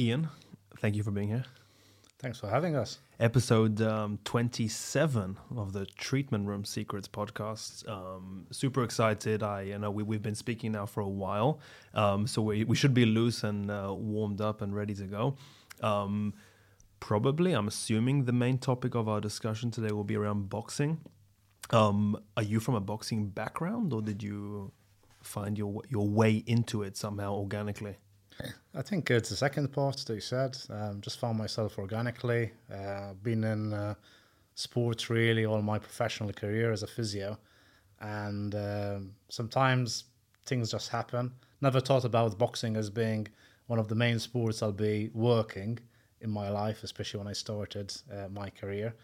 Ian, thank you for being here. Thanks for having us. Episode um, 27 of the Treatment Room Secrets podcast. Um, super excited. I you know we, we've been speaking now for a while, um, so we, we should be loose and uh, warmed up and ready to go. Um, probably, I'm assuming the main topic of our discussion today will be around boxing. Um, are you from a boxing background, or did you find your your way into it somehow organically? I think it's the second part that you said. Um, just found myself organically. Uh, been in uh, sports really all my professional career as a physio, and um sometimes things just happen. Never thought about boxing as being one of the main sports I'll be working in my life, especially when I started uh, my career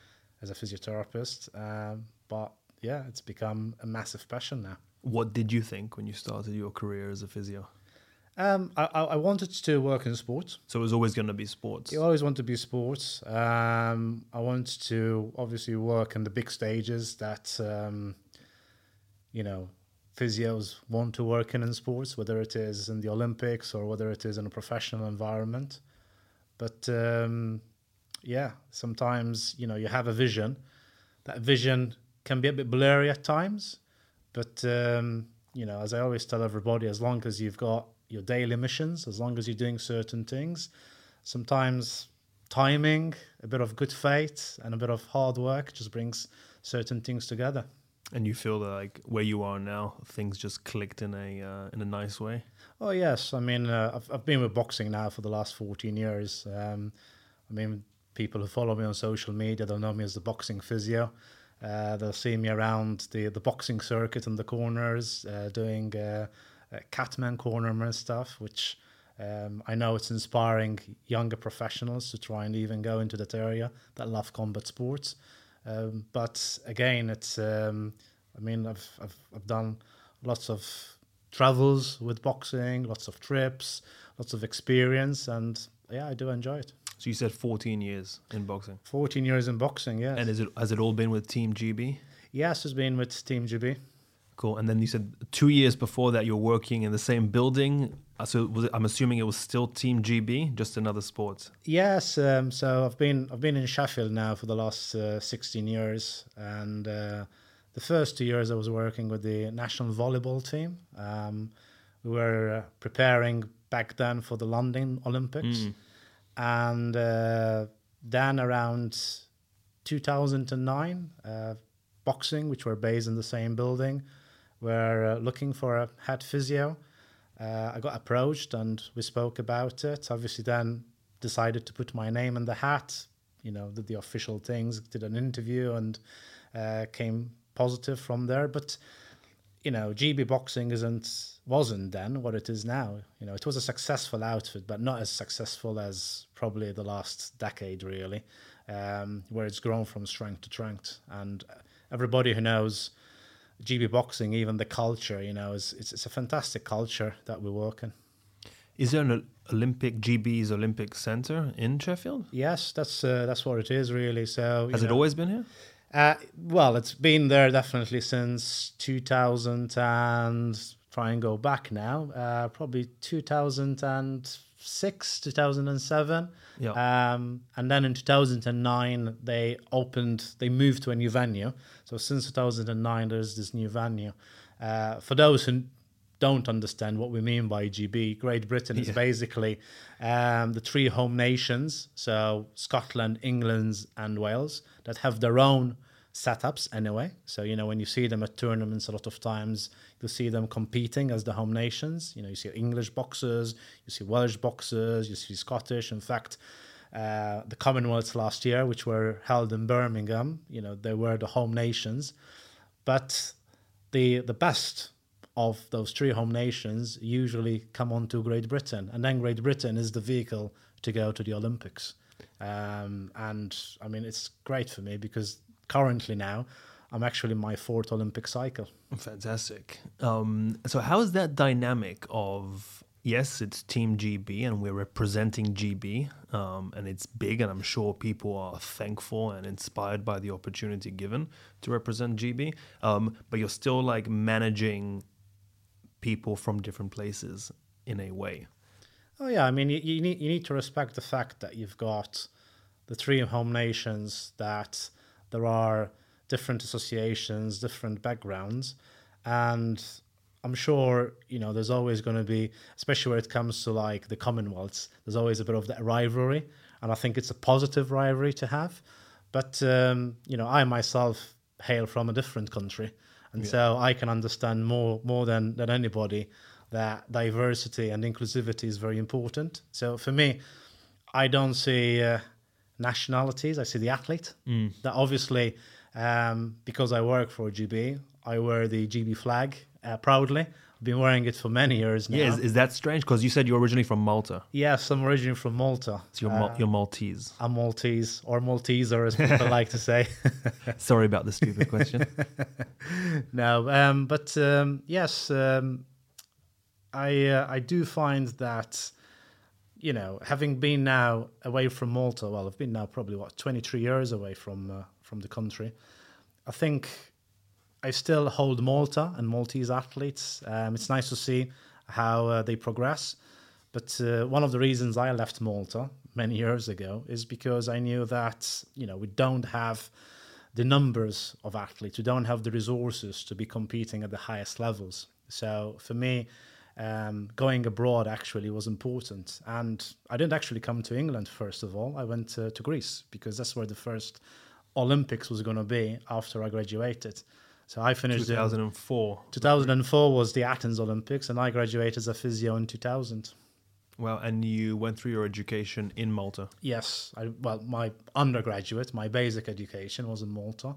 as a physiotherapist. Um, but yeah, it's become a massive passion now. What did you think when you started your career as a physio? Um, I, I wanted to work in sports. So it was always going to be sports. You always want to be sports. Um, I want to obviously work in the big stages that um, you know physios want to work in in sports, whether it is in the Olympics or whether it is in a professional environment. But um, yeah, sometimes you know you have a vision. That vision can be a bit blurry at times, but um, you know, as I always tell everybody, as long as you've got your daily missions, as long as you're doing certain things, sometimes timing, a bit of good faith, and a bit of hard work just brings certain things together. And you feel that like where you are now, things just clicked in a uh, in a nice way. Oh yes, I mean uh, I've I've been with boxing now for the last fourteen years. Um, I mean, people who follow me on social media they'll know me as the boxing physio. Uh, they'll see me around the the boxing circuit in the corners, uh, doing uh, cutman cornerman stuff, which um, I know it's inspiring younger professionals to try and even go into that area that love combat sports. Um, but again, it's um, I mean I've, I've I've done lots of travels with boxing, lots of trips, lots of experience, and yeah, I do enjoy it. So you said 14 years in boxing, 14 years in boxing, yeah. and is it has it all been with Team GB? yes, it's been with Team GB. Cool. And then you said two years before that you're working in the same building. Uh, So was it, I'm assuming it was still Team GB, just another sport. Yes, um, so I've been I've been in Sheffield now for the last uh, 16 years, and uh, the first two years I was working with the national volleyball team. Um, we were uh, preparing back then for the London Olympics, and uh, then around 2009, uh, boxing, which were based in the same building, were uh, looking for a head physio. Uh, I got approached and we spoke about it. Obviously, then decided to put my name in the hat. You know, did the official things, did an interview, and uh, came positive from there. But you know, GB Boxing isn't wasn't then what it is now. You know, it was a successful outfit, but not as successful as probably the last decade, really, um, where it's grown from strength to strength. And everybody who knows GB Boxing, even the culture, you know, is it's, it's a fantastic culture that we work in. Is there an Olympic GB's Olympic Center in Sheffield? Yes, that's uh, that's what it is really. So Has it always been here? Uh, well, it's been there definitely since 2000 and try and go back now, uh, probably 2006, 2007. Yeah. Um, and then in 2009, they opened, they moved to a new venue. So since 2009, there's this new venue. Uh, for those who don't understand what we mean by GB, Great Britain is Yeah. basically um, the three home nations, so Scotland, England, and Wales, that have their own setups anyway. So, you know, when you see them at tournaments, a lot of times you'll see them competing as the home nations. You know, you see English boxers, you see Welsh boxers, you see Scottish. In fact, uh, the Commonwealths last year, which were held in Birmingham, you know, they were the home nations. But the the best of those three home nations usually come on to Great Britain, and then Great Britain is the vehicle to go to the Olympics. Um, and I mean, it's great for me because currently now I'm actually in my fourth Olympic cycle. Fantastic. Um, so how is that dynamic of yes, it's Team GB and we're representing GB, um, and it's big, and I'm sure people are thankful and inspired by the opportunity given to represent GB. Um, but you're still like managing people from different places in a way. Oh yeah, I mean you, you need you need to respect the fact that you've got the three home nations that there are different associations, different backgrounds, and I'm sure you know there's always going to be, especially where it comes to like the Commonwealths, there's always a bit of that rivalry, and I think it's a positive rivalry to have. But um, you know, I myself hail from a different country, and yeah. so I can understand more more than than anybody that diversity and inclusivity is very important. So for me, I don't see uh, nationalities. I see the athlete. Mm. That obviously, um, because I work for GB, I wear the GB flag uh, proudly. I've been wearing it for many years now. Yeah, is, is that strange? Because you said you're originally from Malta. Yes, I'm originally from Malta. So you're, uh, you're Maltese. I'm Maltese, or Malteser, as people like to say. Sorry about the stupid question. no, um, but um, yes, um, I uh, I do find that you know having been now away from Malta, well, I've been now probably what 23 years away from uh, from the country. I think I still hold Malta and Maltese athletes. Um, it's nice to see how uh, they progress. But uh, one of the reasons I left Malta many years ago is because I knew that you know we don't have the numbers of athletes, we don't have the resources to be competing at the highest levels. So for me, um, going abroad actually was important. And I didn't actually come to England first of all. I went to, to Greece because that's where the first Olympics was going to be after I graduated. So I finished 2004. 2004 was the Athens Olympics, and I graduated as a physio in 2000. Well, and you went through your education in Malta. Yes, I, well, my undergraduate, my basic education was in Malta,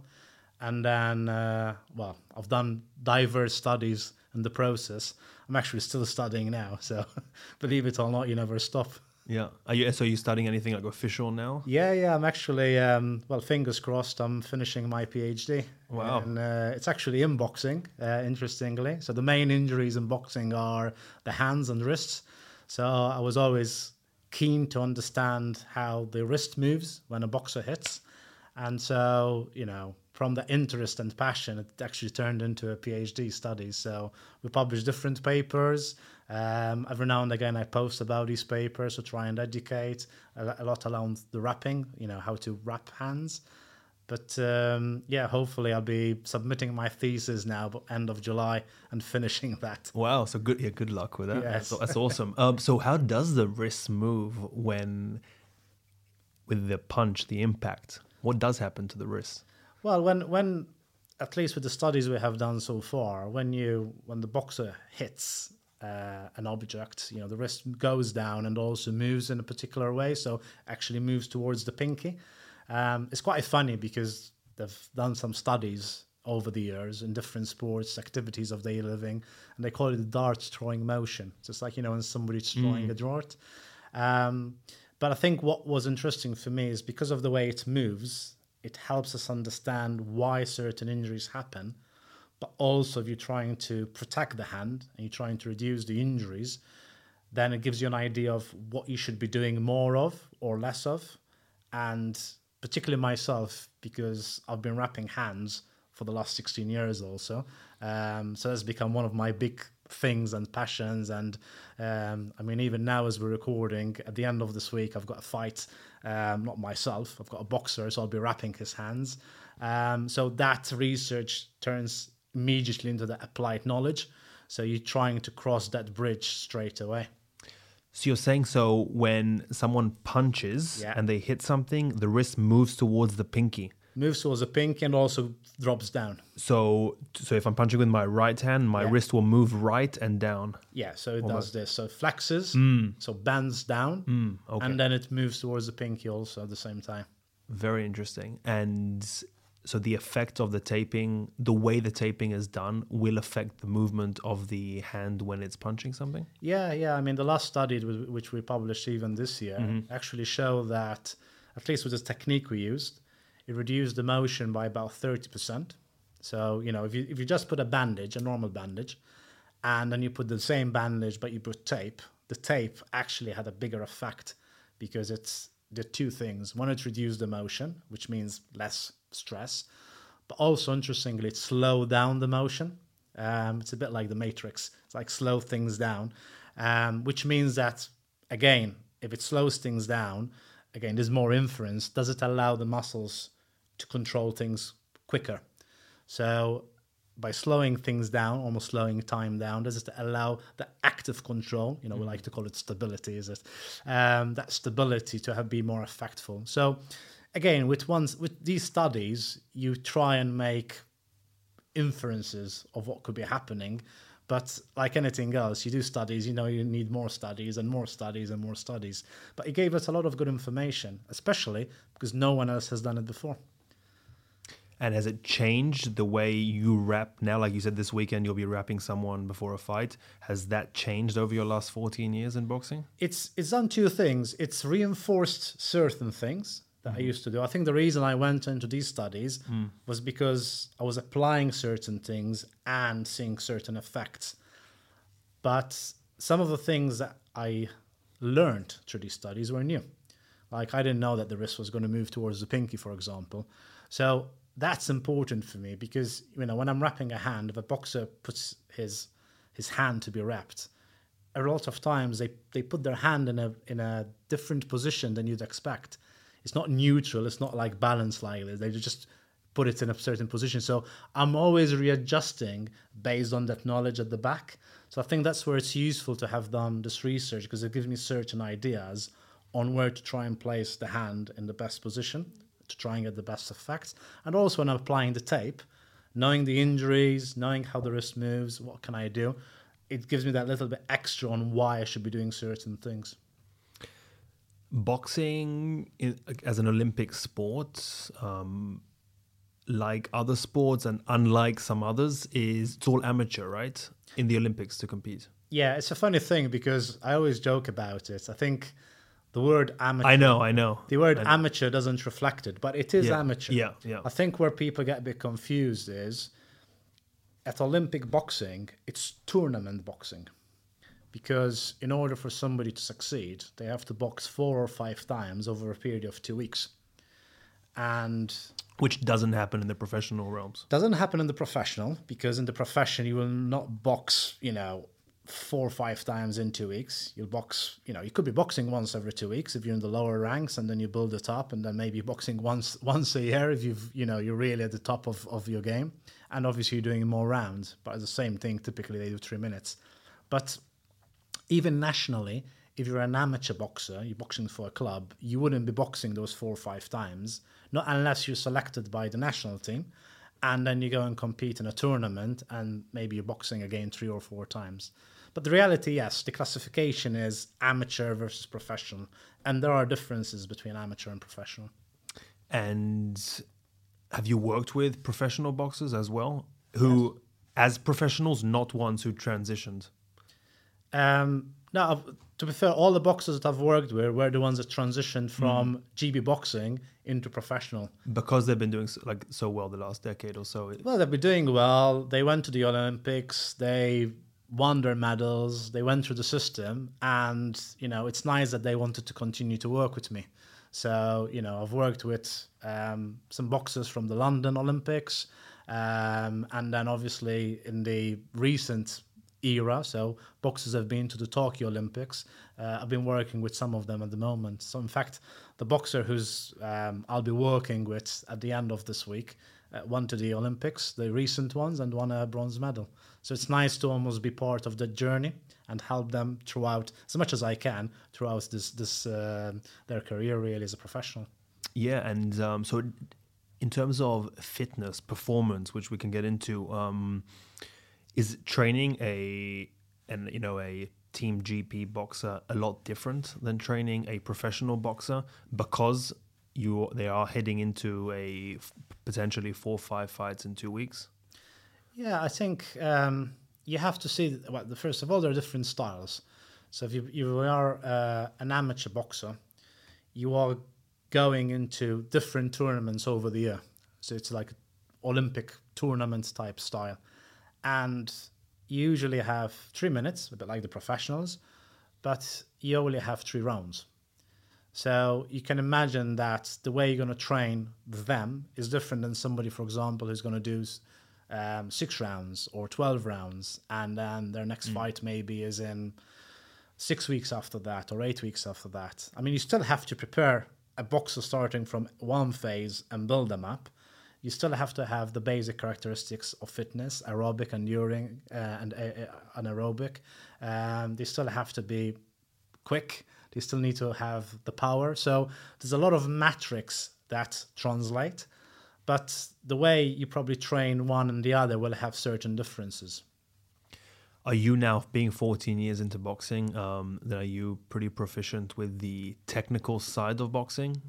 and then, uh, well, I've done diverse studies in the process. I'm actually still studying now, so believe it or not, you never stop. Yeah. Are you so are you studying anything like official now? Yeah, yeah. I'm actually um, well, fingers crossed. I'm finishing my PhD. Wow. And uh, it's actually in boxing, uh, interestingly. So the main injuries in boxing are the hands and wrists. So I was always keen to understand how the wrist moves when a boxer hits, and so you know from the interest and passion, it actually turned into a PhD study. So we publish different papers. Um, every now and again, I post about these papers to try and educate a, lot around the wrapping, you know, how to wrap hands. But um, yeah, hopefully I'll be submitting my thesis now, end of July, and finishing that. Wow! So good, yeah, good luck with that. Yes. That's, that's awesome. Um, so how does the wrist move when, with the punch, the impact? What does happen to the wrist? Well, when when at least with the studies we have done so far, when you when the boxer hits uh, an object, you know, the wrist goes down and also moves in a particular way, so actually moves towards the pinky. Um, it's quite funny because they've done some studies over the years in different sports, activities of daily living, and they call it the dart throwing motion. So it's like you know when somebody's throwing mm. a dart. Um, but I think what was interesting for me is because of the way it moves, it helps us understand why certain injuries happen. But also, if you're trying to protect the hand and you're trying to reduce the injuries, then it gives you an idea of what you should be doing more of or less of. And particularly myself, because I've been wrapping hands for the last 16 years also. Um, so that's become one of my big things and passions. And um, I mean, even now as we're recording, at the end of this week, I've got a fight. Um, not myself. I've got a boxer, so I'll be wrapping his hands. Um, so that research turns immediately into the applied knowledge. So you're trying to cross that bridge straight away. So you're saying so when someone punches yeah. and they hit something, the wrist moves towards the pinky moves towards the pink and also drops down. So, so if I'm punching with my right hand, my yeah. wrist will move right and down. Yeah, so it Almost. does this. So it flexes, mm. so bends down, mm, okay. and then it moves towards the pinky also at the same time. Very interesting. And so the effect of the taping, the way the taping is done, will affect the movement of the hand when it's punching something. Yeah, yeah. I mean, the last study which we published even this year mm-hmm. actually show that, at least with the technique we used, it reduced the motion by about 30%. So, you know, if you, if you just put a bandage, a normal bandage, and then you put the same bandage, but you put tape, the tape actually had a bigger effect because it's the two things. One, it reduced the motion, which means less stress, but also interestingly, it slowed down the motion. Um, it's a bit like the Matrix. It's like slow things down, um, which means that again, if it slows things down, again, there's more inference. Does it allow the muscles to control things quicker? So by slowing things down, almost slowing time down, does it allow the active control? You know, we like to call it stability, is it? Um, that stability to have be more effectful. So again, with ones with these studies, you try and make inferences of what could be happening. But like anything else, you do studies, you know, you need more studies and more studies and more studies. But it gave us a lot of good information, especially because no one else has done it before. And has it changed the way you wrap now? Like you said, this weekend you'll be wrapping someone before a fight. Has that changed over your last 14 years in boxing? It's it's done two things. It's reinforced certain things that I mm-hmm. used to do. I think the reason I went into these studies mm. was because I was applying certain things and seeing certain effects. But some of the things that I learned through these studies were new. Like I didn't know that the wrist was going to move towards the pinky, for example. So that's important for me because you know when I'm wrapping a hand, if a boxer puts his his hand to be wrapped, a lot of times they, they put their hand in a in a different position than you'd expect. It's not neutral. It's not like balanced like this. They just put it in a certain position. So I'm always readjusting based on that knowledge at the back. So I think that's where it's useful to have done this research because it gives me certain ideas on where to try and place the hand in the best position to try and get the best effects. And also when I'm applying the tape, knowing the injuries, knowing how the wrist moves, what can I do? It gives me that little bit extra on why I should be doing certain things. Boxing in, as an Olympic sport, um, like other sports and unlike some others, is it's all amateur, right? In the Olympics to compete. Yeah, it's a funny thing because I always joke about it. I think the word amateur. I know, I know. The word know. amateur doesn't reflect it, but it is Yeah, amateur. yeah, yeah. I think where people get a bit confused is at Olympic boxing, it's tournament boxing. Because in order for somebody to succeed, they have to box four or five times over a period of two weeks. And Which doesn't happen in the professional realms. doesn't happen in the professional because in the profession you will not box, you know, four or five times in two weeks. You'll box, you know, you could be boxing once every two weeks if you're in the lower ranks, and then you build it up, and then maybe boxing once once a year if you've, you know, you're really at the top of, of your game, and obviously you're doing more rounds. But the same thing. Typically they do three minutes, but even nationally, if you're an amateur boxer, you're boxing for a club, you wouldn't be boxing those four or five times, not unless you're selected by the national team, and then you go and compete in a tournament, and maybe you're boxing again three or four times. But the reality, yes, the classification is amateur versus professional, and there are differences between amateur and professional. And have you worked with professional boxers as well, who, as professionals, not ones who transitioned? Um, no, I've- to be fair, all the boxers that I've worked with were the ones that transitioned from GB boxing into professional. because they've been doing so, like so well the last decade or so. Well, they've been doing well. They went to the Olympics. They won their medals. They went through the system, and you know it's nice that they wanted to continue to work with me. So you know I've worked with um, some boxers from the London Olympics, um, and then obviously in the recent era. So boxers have been to the Tokyo Olympics. Uh, I've been working with some of them at the moment. So in fact, the boxer who's um, I'll be working with at the end of this week uh, won to the Olympics, the recent ones, and won a bronze medal. So it's nice to almost be part of the journey and help them throughout as much as I can throughout this this uh, their career really as a professional. Yeah, and um, so in terms of fitness, performance, which we can get into, um, is training a and you know a team GB boxer a lot different than training a professional boxer because you they are heading into a potentially four or five fights in two weeks. Yeah, I think um, you have to see. Well, first of all, there are different styles. So if you you are uh, an amateur boxer, you are going into different tournaments over the year. So it's like Olympic tournament type style, and you usually have three minutes, a bit like the professionals, but you only have three rounds. So you can imagine that the way you're going to train them is different than somebody, for example, who's going to do um, six rounds or 12 rounds, and then their next fight maybe is in six weeks after that or eight weeks after that. I mean, you still have to prepare a boxer starting from one phase and build them up. You still have to have the basic characteristics of fitness, aerobic, and enduring, uh, and uh, anaerobic. Um, they still have to be quick. They still need to have the power. So there's a lot of metrics that translate, but the way you probably train one and the other will have certain differences. Are you now being 14 years into boxing? Um, then are you pretty proficient with the technical side of boxing?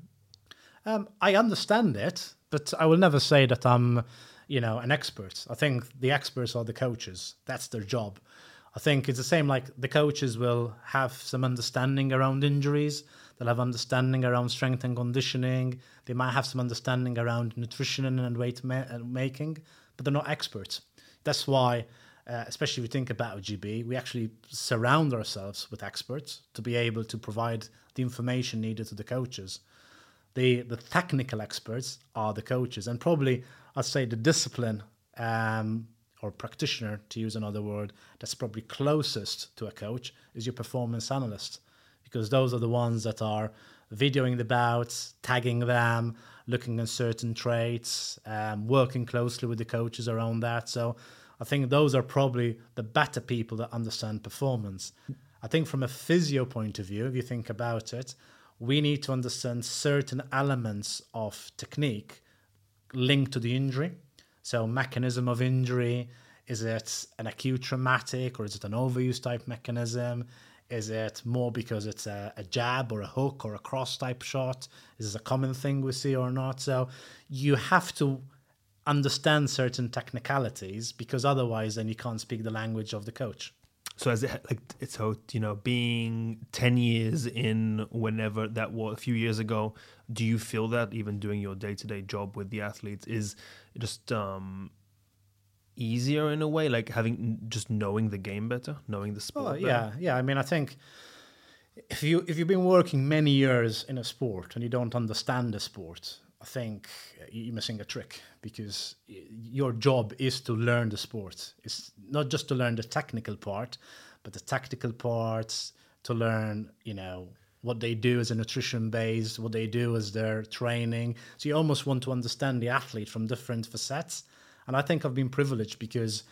Um, I understand it, but I will never say that I'm, you know, an expert. I think the experts are the coaches. That's their job. I think it's the same like the coaches will have some understanding around injuries. They'll have understanding around strength and conditioning. They might have some understanding around nutrition and weight ma- making, but they're not experts. That's why uh, especially if we think about GB, we actually surround ourselves with experts to be able to provide the information needed to the coaches. The the technical experts are the coaches, and probably I'd say the discipline um, or practitioner, to use another word, that's probably closest to a coach is your performance analyst, because those are the ones that are videoing the bouts, tagging them, looking at certain traits, um, working closely with the coaches around that. So I think those are probably the better people that understand performance. I think from a physio point of view, if you think about it, we need to understand certain elements of technique linked to the injury. So, mechanism of injury is it an acute traumatic or is it an overuse type mechanism? Is it more because it's a, a, jab or a hook or a cross type shot? Is this a common thing we see or not? So, you have to understand certain technicalities because otherwise then you can't speak the language of the coach so as it like it's so you know being 10 years in whenever that was a few years ago do you feel that even doing your day-to-day job with the athletes is just um easier in a way like having just knowing the game better knowing the sport oh, yeah yeah i mean i think if you if you've been working many years in a sport and you don't understand the sport I think you're missing a trick because your job is to learn the sport. It's not just to learn the technical part, but the tactical parts to learn, you know, what they do as a nutrition base, what they do as their training. So you almost want to understand the athlete from different facets. And I think I've been privileged because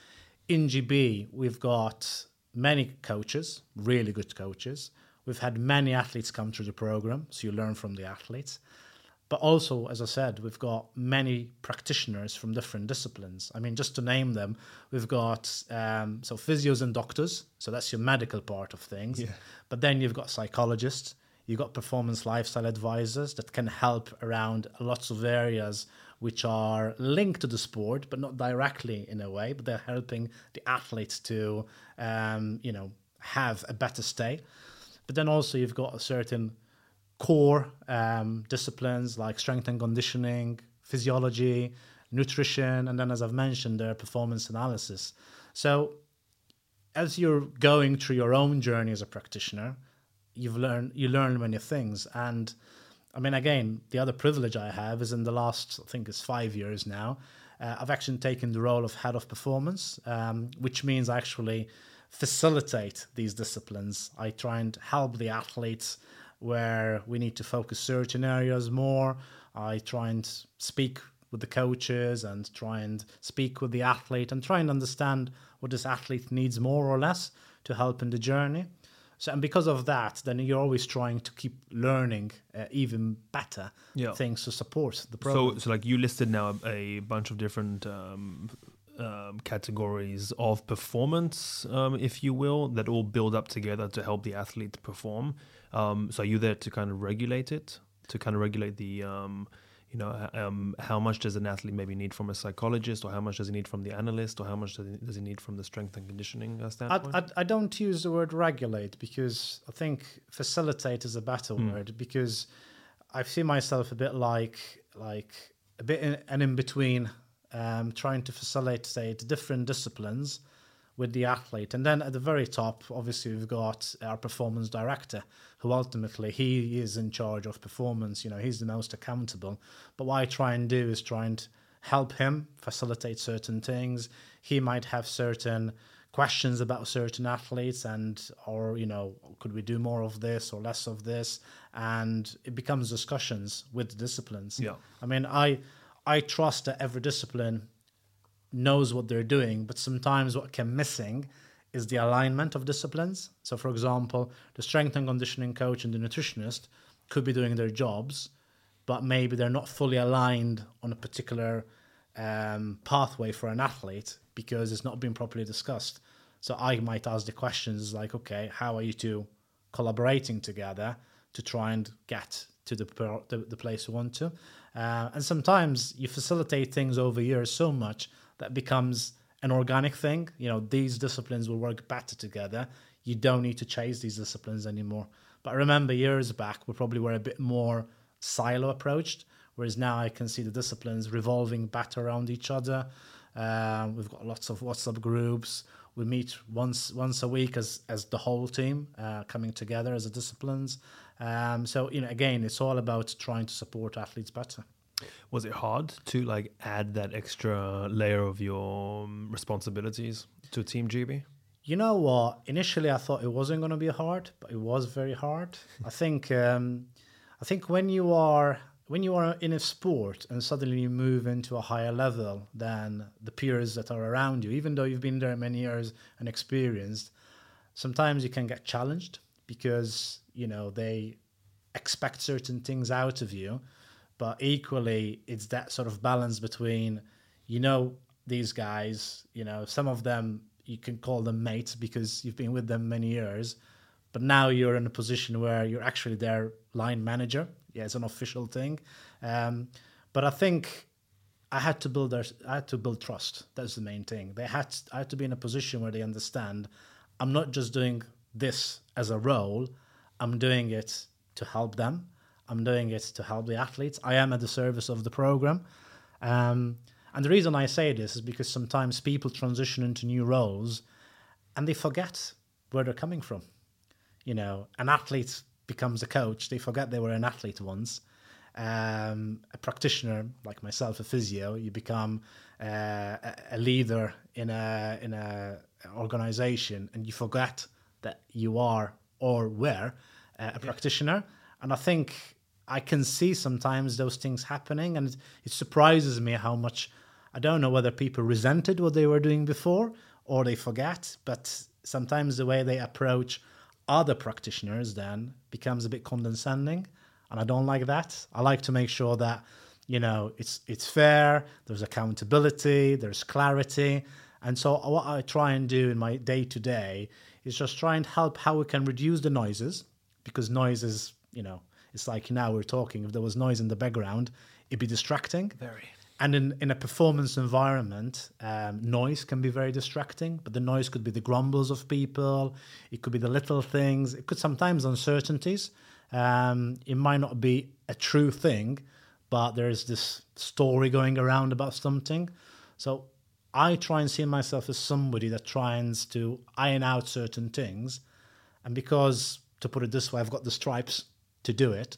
in GB we've got many coaches, really good coaches. We've had many athletes come through the program, so you learn from the athletes. But also, as I said, we've got many practitioners from different disciplines. I mean, just to name them, we've got um, so physios and doctors. So that's your medical part of things. Yeah. But then you've got psychologists, you've got performance lifestyle advisors that can help around lots of areas which are linked to the sport, but not directly in a way. But they're helping the athletes to, um, you know, have a better stay. But then also you've got a certain core um, disciplines like strength and conditioning, physiology, nutrition, and then, as I've mentioned, their performance analysis. So, as you're going through your own journey as a practitioner, you've learned you learn many things. And I mean, again, the other privilege I have is in the last, I think it's five years now, uh, I've actually taken the role of head of performance, um, which means I actually facilitate these disciplines. I try and help the athletes where we need to focus certain areas more. I try and speak with the coaches and try and speak with the athlete and try and understand what this athlete needs more or less to help in the journey. So, and because of that, then you're always trying to keep learning uh, even better yeah. things to support the program. So, so like you listed now a, a bunch of different um, um, categories of performance, um, if you will, that all build up together to help the athlete perform. Um, so are you there to kind of regulate it, to kind of regulate the, um, you know, um, how much does an athlete maybe need from a psychologist, or how much does he need from the analyst, or how much does he, does he need from the strength and conditioning uh, standpoint? I, I, I, don't use the word regulate because I think facilitate is a better mm. word because I see myself a bit like like a bit in, an in between, um, trying to facilitate say to different disciplines with the athlete. And then at the very top, obviously, we've got our performance director, who ultimately he is in charge of performance. You know, he's the most accountable. But what I try and do is try and help him facilitate certain things. He might have certain questions about certain athletes and or you know could we do more of this or less of this and it becomes discussions with the disciplines Yeah. i mean i i trust that every discipline knows what they're doing but sometimes what can missing is the alignment of disciplines so for example the strength and conditioning coach and the nutritionist could be doing their jobs but maybe they're not fully aligned on a particular um, pathway for an athlete because it's not been properly discussed. So I might ask the questions like, okay, how are you two collaborating together to try and get to the the, the place you want to? Uh, and sometimes you facilitate things over years so much that becomes an organic thing. You know, these disciplines will work better together. You don't need to chase these disciplines anymore. But I remember years back, we probably were a bit more silo approached, whereas now I can see the disciplines revolving better around each other. Um, we've got lots of WhatsApp groups. We meet once once a week as as the whole team uh, coming together as a disciplines. Um, so you know, again, it's all about trying to support athletes better. Was it hard to like add that extra layer of your um, responsibilities to Team GB? You know what? Initially, I thought it wasn't going to be hard, but it was very hard. I think, um, I think when you are when you are in a sport and suddenly you move into a higher level than the peers that are around you, even though you've been there many years and experienced, sometimes you can get challenged because you know they expect certain things out of you, but equally it's that sort of balance between you know these guys, you know some of them you can call them mates because you've been with them many years, but now you're in a position where you're actually their line manager. Yeah, it's an official thing. Um, but I think I had to build their, I had to build trust. That's the main thing. They had I had to be in a position where they understand I'm not just doing this as a role. I'm doing it to help them. I'm doing it to help the athletes. I am at the service of the program. Um, and the reason I say this is because sometimes people transition into new roles and they forget where they're coming from. You know, an athlete becomes a coach, they forget they were an athlete once. Um, a practitioner like myself, a physio, you become uh, a, a leader in a in a organization, and you forget that you are or were uh, a practitioner. And I think I can see sometimes those things happening, and it, surprises me how much. I don't know whether people resented what they were doing before or they forget, but sometimes the way they approach other practitioners then becomes a bit condescending and i don't like that i like to make sure that you know it's it's fair there's accountability there's clarity and so what i try and do in my day to day is just try and help how we can reduce the noises because noise is you know it's like now we're talking if there was noise in the background it'd be distracting Very. and in, in a performance environment, um, noise can be very distracting, but the noise could be the grumbles of people, it could be the little things, it could sometimes uncertainties. Um, it might not be a true thing, but there's this story going around about something. So I try and see myself as somebody that tries to iron out certain things. And because, to put it this way, I've got the stripes to do it,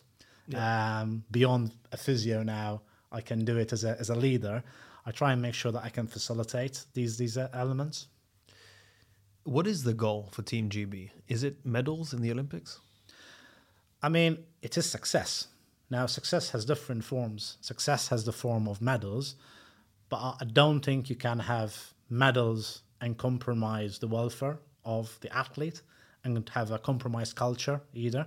um, beyond a physio now, I can do it as a, as a leader. I try and make sure that I can facilitate these these uh, elements. What is the goal for Team GB? Is it medals in the Olympics? I mean, it is success. Now, success has different forms. Success has the form of medals, but I don't think you can have medals and compromise the welfare of the athlete and have a compromised culture either.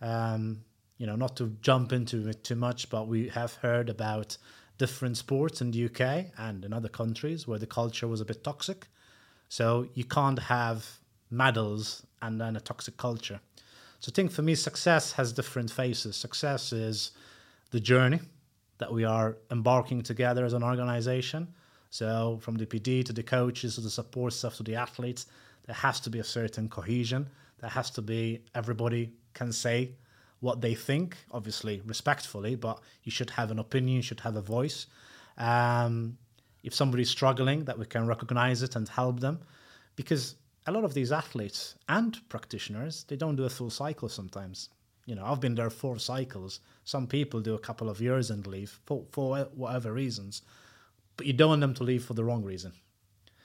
Um, you know, not to jump into it too much, but we have heard about different sports in the UK and in other countries where the culture was a bit toxic. So you can't have medals and then a toxic culture. So I think for me, success has different phases. Success is the journey that we are embarking together as an organization. So from the PD to the coaches to the support staff to the athletes, there has to be a certain cohesion. There has to be everybody can say what they think, obviously respectfully, but you should have an opinion, you should have a voice. Um, if somebody's struggling, that we can recognize it and help them, because a lot of these athletes and practitioners they don't do a full cycle sometimes. You know, I've been there four cycles. Some people do a couple of years and leave for, for whatever reasons, but you don't want them to leave for the wrong reason.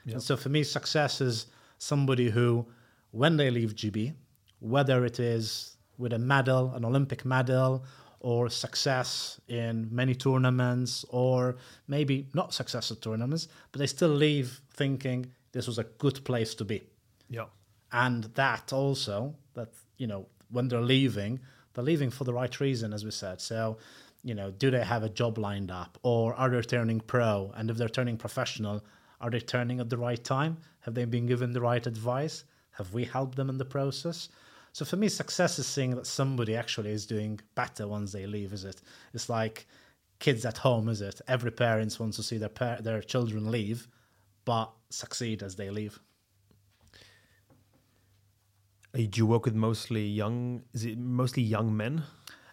And so for me, success is somebody who, when they leave GB, whether it is with a medal, an Olympic medal, or success in many tournaments, or maybe not success at tournaments, but they still leave thinking this was a good place to be. Yeah. And that also, that, you know, when they're leaving, they're leaving for the right reason, as we said. So, you know, do they have a job lined up or are they turning pro? And if they're turning professional, are they turning at the right time? Have they been given the right advice? Have we helped them in the process? So for me, success is seeing that somebody actually is doing better once they leave. Is it? It's like kids at home. Is it? Every parent wants to see their par- their children leave, but succeed as they leave. Do you work with mostly young? Is it mostly young men?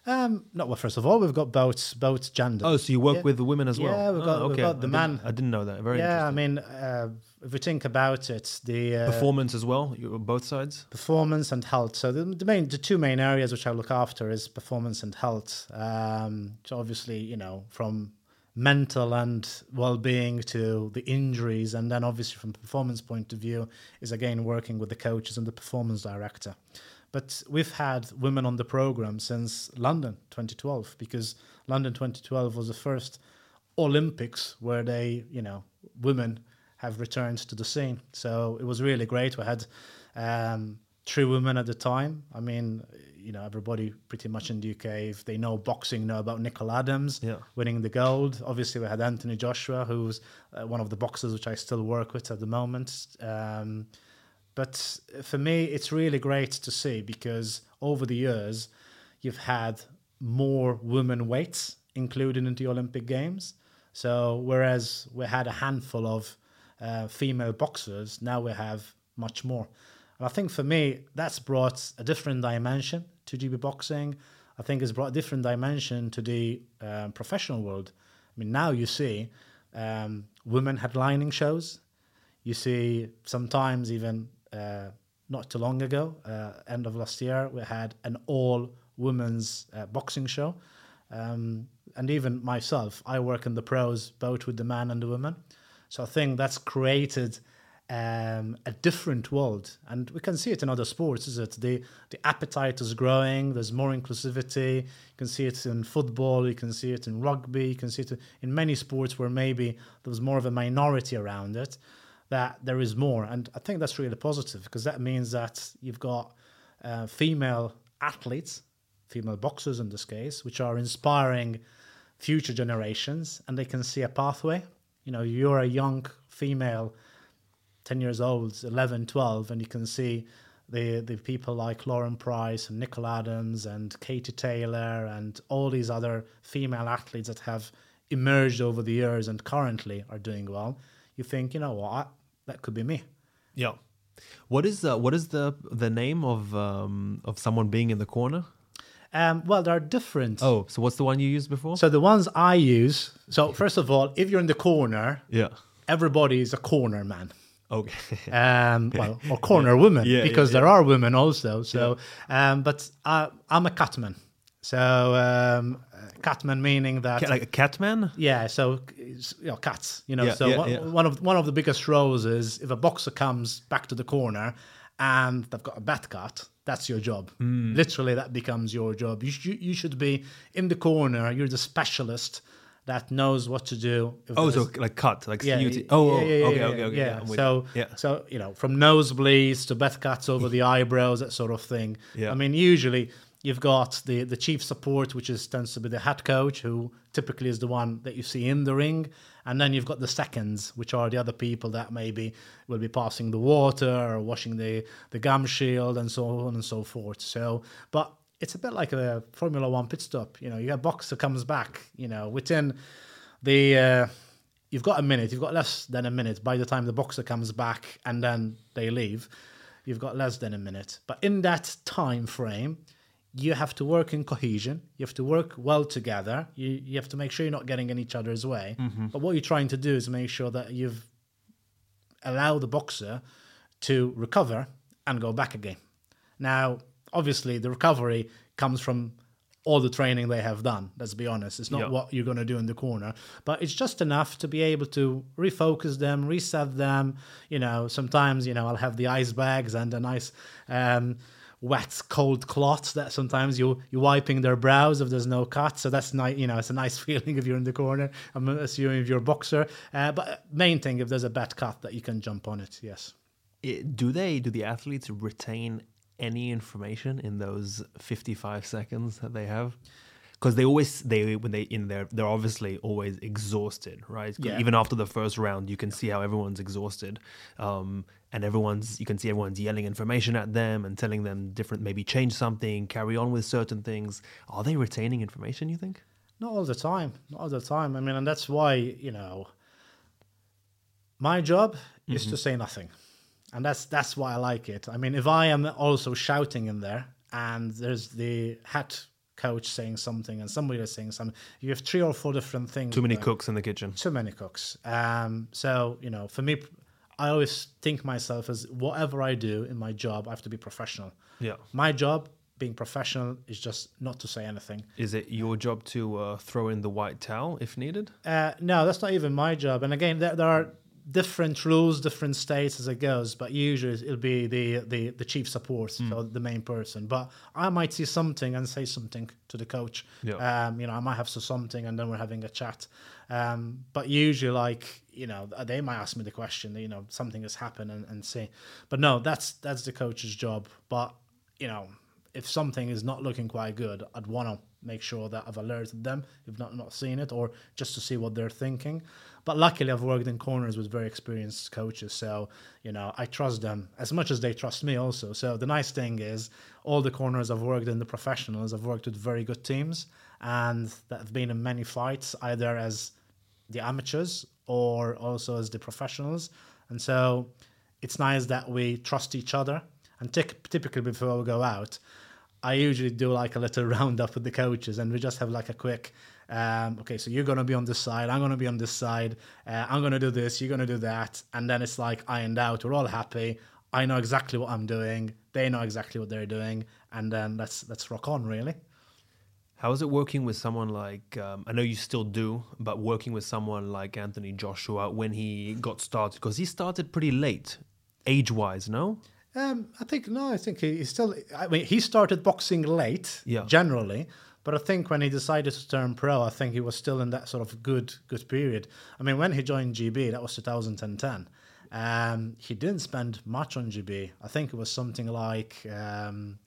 Um, not well, first of all, we've got both both genders. Oh, so you work Yeah. with the women as well? Yeah, we've got- oh, we've okay. got the I man- Didn't, I didn't know that. Very yeah, I mean, uh, if we think about it, the uh, Performance as well. Both sides. performance and health. So the, the main, the two main areas which I look after is performance and health. Um, so obviously, you know, from mental and well-being to the injuries, and then obviously from performance point of view is again working with the coaches and the performance director. But we've had women on the program since London 2012 because London 2012 was the first Olympics where they, you know, women have returned to the scene. So it was really great. We had um, three women at the time. I mean, you know, everybody pretty much in the UK, if they know boxing, know about Nicola Adams Yeah. winning the gold. Obviously, we had Anthony Joshua, who's uh, one of the boxers which I still work with at the moment. Um, but for me, it's really great to see because over the years, you've had more women weights included in the Olympic Games. So whereas we had a handful of uh, female boxers, now we have much more. And I think for me, that's brought a different dimension to GB boxing. I think it's brought a different dimension to the um, professional world. I mean, now you see um, women headlining shows. You see sometimes even uh, not too long ago, uh, end of last year, we had an all women's uh, boxing show. Um, and even myself, I work in the pros, both with the man and the woman. So I think that's created um, a different world, and we can see it in other sports. Is it the the appetite is growing? There's more inclusivity. You can see it in football. You can see it in rugby. You can see it in many sports where maybe there was more of a minority around it. That there is more, and I think that's really positive because that means that you've got uh, female athletes, female boxers in this case, which are inspiring future generations, and they can see a pathway. You know, you're a young female 10 years old, 11, 12, and you can see the, the people like Lauren Price and Nicola Adams and Katie Taylor and all these other female athletes that have emerged over the years and currently are doing well. You think, you know what, that could be me. Yeah. What is the what is the the name of um of someone being in the corner? Um, well, there are different. Oh, so what's the one you used before? So the ones I use. So first of all, if you're in the corner, yeah. everybody is a corner man. Okay. um, well, or corner woman, Yeah, yeah, because there are women also. So, um, but I, I'm a cutman. So, um, cutman meaning that like a catman? yeah, so you know, cats. You know, Yeah, so yeah, one, yeah. one of one of the biggest roles is if a boxer comes back to the corner and they've got a bat cat, that's your job. Hmm. Literally, that becomes your job. You should you should be in the corner. You're the specialist that knows what to do. Oh, so like cut, like yeah, Oh, yeah, yeah, okay, okay, okay. Yeah. So, you. yeah. so you know, from nosebleeds to bet cuts over the eyebrows, that sort of thing. Yeah. I mean, usually you've got the the chief support, which is tends to be the head coach, who typically is the one that you see in the ring, and then you've got the seconds, which are the other people that maybe will be passing the water or washing the the gum shield and so on and so forth. So, but it's a bit like a Formula One pit stop. You know, you have boxer comes back. You know, within the uh, you've got a minute you've got less than a minute by the time the boxer comes back and then they leave you've got less than a minute but in that time frame you have to work in cohesion you have to work well together you, you have to make sure you're not getting in each other's way but what you're trying to do is make sure that you've allowed the boxer to recover and go back again now obviously the recovery comes from all the training they have done. Let's be honest. It's not Yeah. what you're going to do in the corner, but it's just enough to be able to refocus them, reset them. You know, sometimes, you know, I'll have the ice bags and a nice um, wet, cold cloth that sometimes you, you're wiping their brows if there's no cut. So that's nice, you know, it's a nice feeling if you're in the corner. I'm assuming if you're a boxer. Uh, but main thing, if there's a bad cut, that you can jump on it. Yes. Do they do the athletes retain any information in those 55 seconds that they have because they always they when they in there they're obviously always exhausted right? Yeah. even after the first round you can see how everyone's exhausted um, and everyone's you can see everyone's yelling information at them and telling them different maybe change something carry on with certain things are they retaining information you think Not all the time. Not all the time. I mean, and that's why, you know, my job is to say nothing. And that's that's why I like it. I mean, if I am also shouting in there and there's the head coach saying something and somebody is saying something, you have three or four different things. too many going. cooks in the kitchen Too many cooks. Um, so, you know, for me, I always think myself as whatever I do in my job, I have to be professional. yeah My job, being professional, is just not to say anything. is it your job to uh, throw in the white towel if needed Uh, no, that's not even my job. And again, there, there are different rules, different states as it goes. But usually, it'll be the the, the chief support, so the main person. But I might see something and say something to the coach. Yeah. Um, you know, I might have saw something, and then we're having a chat. Um, but usually, like you know, they might ask me the question. You know, something has happened, and, and say. But no, that's that's the coach's job. But you know, if something is not looking quite good, I'd want to make sure that I've alerted them if not not seen it, or just to see what they're thinking. But luckily, I've worked in corners with very experienced coaches, so you know I trust them as much as they trust me. Also, so the nice thing is, all the corners I've worked in, the professionals, I've worked with very good teams, and that have been in many fights, either as the amateurs or also as the professionals. And so it's nice that we trust each other. And tic- typically before we go out, I usually do like a little roundup with the coaches and we just have like a quick, um, okay, so you're going to be on this side, I'm going to be on this side, uh, I'm going to do this, you're going to do that. And then it's like ironed out, we're all happy. I know exactly what I'm doing. They know exactly what they're doing. And then let's, let's rock on, really. How is it working with someone like um, I know you still do, but working with someone like Anthony Joshua when he got started because he started pretty late, age-wise, no? Um, I think no. I think he, he still. I mean, he started boxing late, Yeah. generally. But I think when he decided to turn pro, I think he was still in that sort of good good period. I mean, when he joined GB, that was 2010. Um, he didn't spend much on GB. I think it was something like um,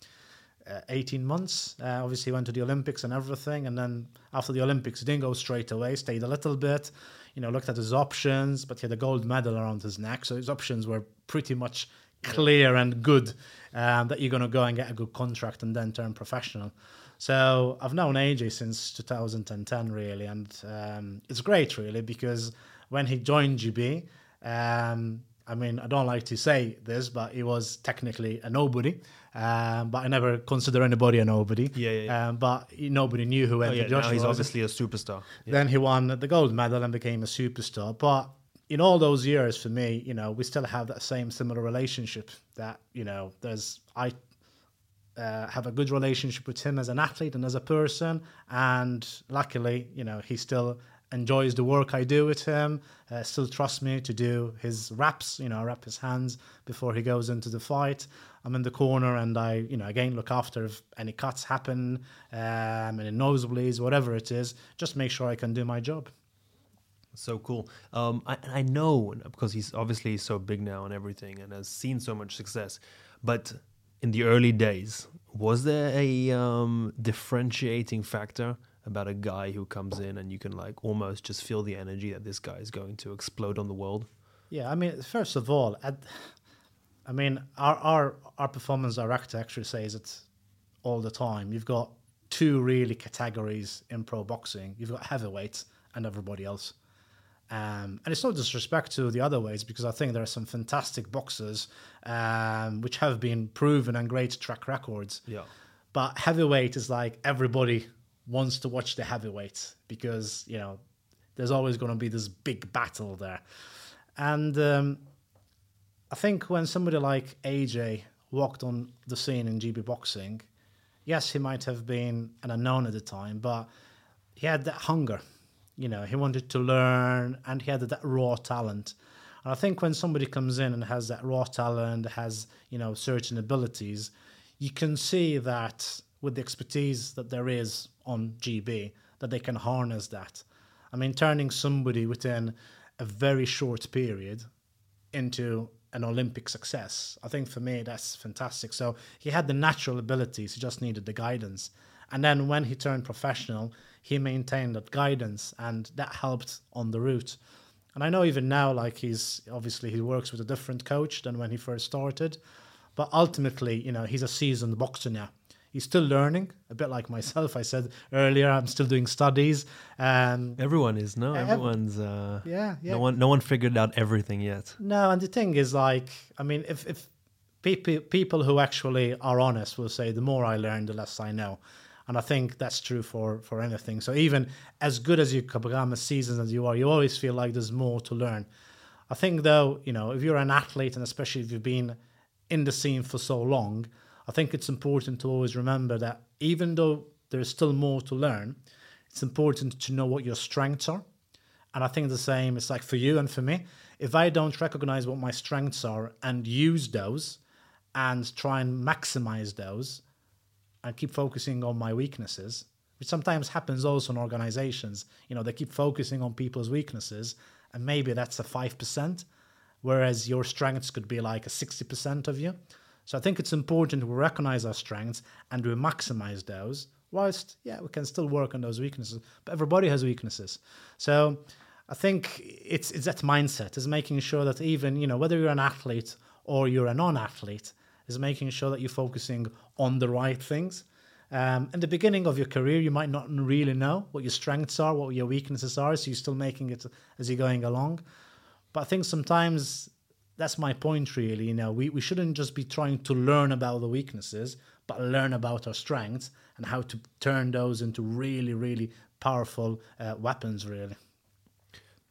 uh, 18 months. Uh, obviously, he went to the Olympics and everything. And then after the Olympics, he didn't go straight away, stayed a little bit, you know, looked at his options, but he had a gold medal around his neck. So his options were pretty much clear and good um, that you're going to go and get a good contract and then turn professional. So I've known AJ since 2010, really. And um, it's great, really, because when he joined GB, um, I mean, I don't like to say this, but he was technically a nobody. Um, but I never consider anybody a nobody. Yeah, yeah, yeah. Um, but nobody knew who Oh, yeah, Joshua now he's was. obviously a superstar. Yeah. Then he won the gold medal and became a superstar. But in all those years, for me, you know, we still have that same similar relationship. That you know, there's I uh, have a good relationship with him as an athlete and as a person, and luckily, you know, he still enjoys the work I do with him. Uh, still trusts me to do his wraps, You know, wrap his hands before he goes into the fight. I'm in the corner, and I, you know, again look after if any cuts happen, um, any nosebleeds, whatever it is. Just make sure I can do my job. So cool. Um, I, I know because he's obviously so big now and everything, and has seen so much success. But in the early days, was there a um, differentiating factor about a guy who comes in and you can like almost just feel the energy that this guy is going to explode on the world? Yeah, I mean, first of all, at, I mean, our, our our performance director actually says it all the time. You've got two really categories in pro boxing. You've got heavyweights and everybody else. Um, and it's no disrespect to the other weights because I think there are some fantastic boxers um, which have been proven and great track records. Yeah. But heavyweight is like everybody wants to watch the heavyweight because you know there's always going to be this big battle there, and um, I think when somebody like AJ walked on the scene in GB boxing, yes, he might have been an unknown at the time, but he had that hunger. You know, he wanted to learn and he had that raw talent. And I think when somebody comes in and has that raw talent, has, you know, certain abilities, you can see that with the expertise that there is on GB, that they can harness that. I mean, turning somebody within a very short period into an Olympic success. I think for me, that's fantastic. So he had the natural abilities, he just needed the guidance. And then when he turned professional, he maintained that guidance and that helped on the route. And I know even now, like he's obviously he works with a different coach than when he first started, but ultimately, you know, he's a seasoned boxer now. He's still learning a bit like myself. I said earlier i'm still doing studies um, everyone is no? Everyone's uh, yeah, yeah. no one no one figured out everything yet. No and the thing is like i mean if if people people who actually are honest will say the more i learn the less i know and i think that's true for for anything so even as good as you become as seasoned as you are you always feel like there's more to learn i think though you know if you're an athlete and especially if you've been in the scene for so long I think it's important to always remember that even though there's still more to learn, it's important to know what your strengths are. And I think the same is like for you and for me. If I don't recognize what my strengths are and use those and try and maximize those and keep focusing on my weaknesses, which sometimes happens also in organizations, you know, they keep focusing on people's weaknesses and maybe that's a 5%, whereas your strengths could be like a 60% of you. So I think it's important we recognize our strengths and we maximize those. Whilst, yeah, we can still work on those weaknesses, but everybody has weaknesses. So I think it's it's that mindset is making sure that even you know whether you're an athlete or you're a non-athlete is making sure that you're focusing on the right things. Um, in the beginning of your career, you might not really know what your strengths are, what your weaknesses are, so you're still making it as you're going along. But I think sometimes that's my point really you know we, we shouldn't just be trying to learn about the weaknesses but learn about our strengths and how to turn those into really really powerful uh, weapons really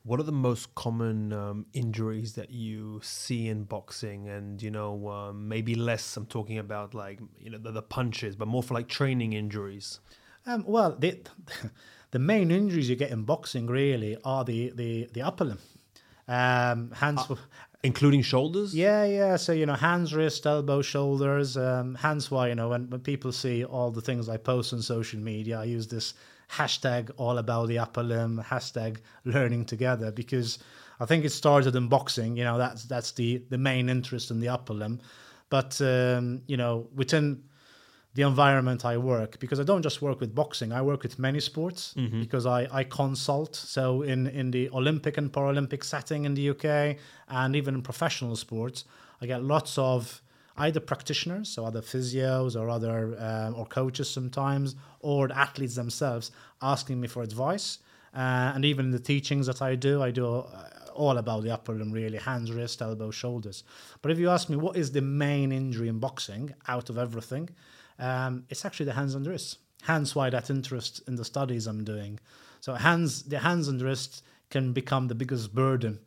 what are the most common um, injuries that you see in boxing and you know um, maybe less i'm talking about like you know the, the punches but more for like training injuries um, well the, the main injuries you get in boxing really are the the, the upper limb um, hands, uh, including shoulders. Yeah, yeah. So you know, hands, wrist, elbow, shoulders. Um, hands. Why you know when, when people see all the things I post on social media, I use this hashtag all about the upper limb, hashtag learning together because I think it started in boxing. You know, that's that's the the main interest in the upper limb, but um, you know within the environment I work because I don't just work with boxing. I work with many sports mm-hmm. because I, I consult. So in, in the Olympic and Paralympic setting in the UK and even in professional sports, I get lots of either practitioners, so other physios or other um, or coaches sometimes, or the athletes themselves asking me for advice. Uh, and even the teachings that I do, I do uh, all about the upper limb really hands, wrist, elbow, shoulders. But if you ask me what is the main injury in boxing out of everything, um, it's actually the hands and wrists. Hence why that interest in the studies I'm doing. So hands, the hands and wrists can become the biggest burden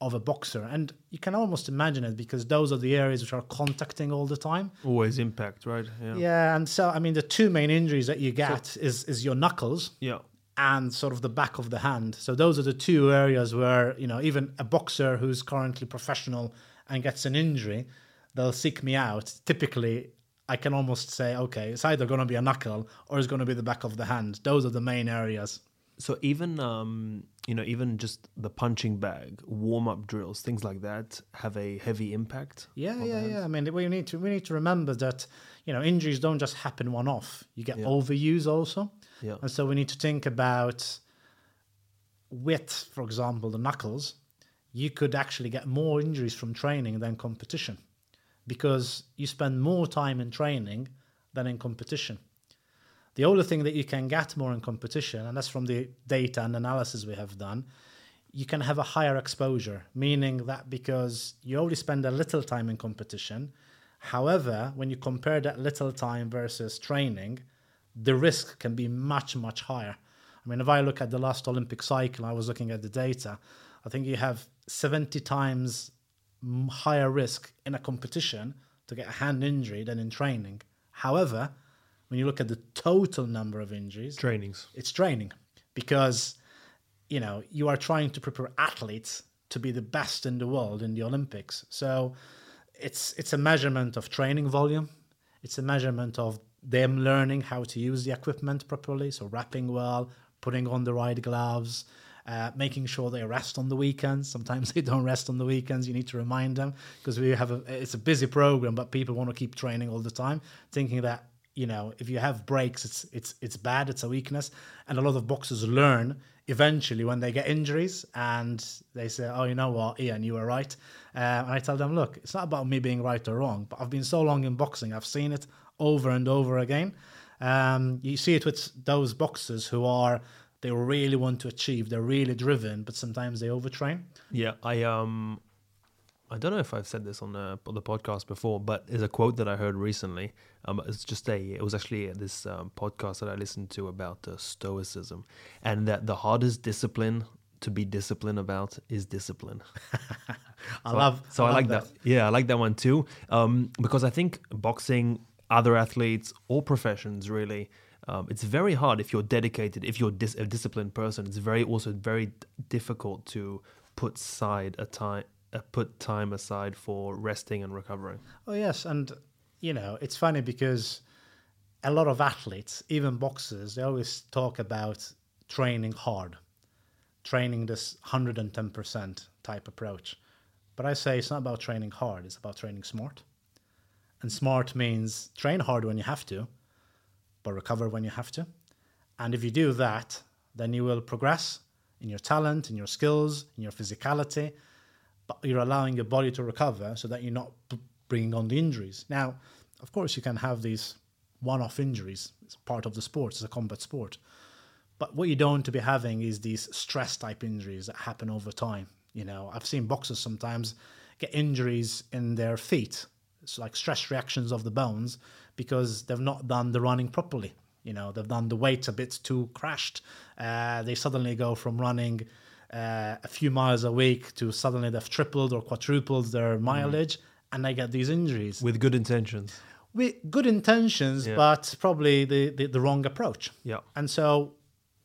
of a boxer, and you can almost imagine it because those are the areas which are contacting all the time. Always impact, right? Yeah. Yeah, and so I mean, the two main injuries that you get so, is is your knuckles. Yeah. And sort of the back of the hand. So those are the two areas where you know even a boxer who's currently professional and gets an injury, they'll seek me out. Typically, I can almost say, okay, it's either going to be a knuckle or it's going to be the back of the hand. Those are the main areas. So even um, you know, even just the punching bag, warm up drills, things like that, have a heavy impact. Yeah, yeah, yeah. I mean, we need to we need to remember that you know injuries don't just happen one off. You get yeah. overuse also, yeah. and so we need to think about with, for example, the knuckles. You could actually get more injuries from training than competition because you spend more time in training than in competition. The only thing that you can get more in competition, and that's from the data and analysis we have done, you can have a higher exposure, meaning that because you only spend a little time in competition, however, when you compare that little time versus training, the risk can be much, much higher. I mean, if I look at the last Olympic cycle, I was looking at the data, I think you have 70 times higher risk in a competition to get a hand injury than in training. However, when you look at the total number of injuries, Trainings. it's training because you know you are trying to prepare athletes to be the best in the world in the Olympics. So it's it's a measurement of training volume. It's a measurement of them learning how to use the equipment properly, so wrapping well, putting on the right gloves, uh, making sure they rest on the weekends. Sometimes they don't rest on the weekends. You need to remind them because we have a it's a busy program, but people want to keep training all the time, thinking that you know if you have breaks, it's it's it's bad, it's a weakness, and a lot of boxers learn eventually when they get injuries and they say, "Oh, you know what, Ian, you were right." Uh, and I tell them, "Look, it's not about me being right or wrong, but I've been so long in boxing, I've seen it over and over again. Um, you see it with those boxers who are they really want to achieve, they're really driven, but sometimes they overtrain. Yeah, I um, I don't know if I've said this on the on the podcast before, but there's a quote that I heard recently. Um, it's just a. It was actually this um, podcast that I listened to about uh, stoicism, and that the hardest discipline to be disciplined about is discipline. I So love. So I, love like that. Yeah, I like that one too. Um, because I think boxing, other athletes, all professions really, um, it's very hard if you're dedicated, if you're dis- a disciplined person. It's very also very difficult to put side a time, Uh, put time aside for resting and recovering. Oh yes, and you know it's funny because a lot of athletes, even boxers, they always talk about training hard, training this hundred and ten percent type approach. But I say it's not about training hard; it's about training smart. And smart means train hard when you have to, but recover when you have to. And if you do that, then you will progress in your talent, in your skills, in your physicality, you're allowing your body to recover so that you're not bringing on the injuries. Now, of course, you can have these one off injuries. It's part of the sport, it's a combat sport. But what you don't want to be having is these stress type injuries that happen over time. You know, I've seen boxers sometimes get injuries in their feet. It's like stress reactions of the bones because they've not done the running properly. You know, they've done the weight a bit too crashed. Uh, they suddenly go from running uh, a few miles a week to suddenly they've tripled or quadrupled their mileage and they get these injuries With good intentions. with good intentions, Yeah. but probably the, the, the wrong approach. Yeah. And so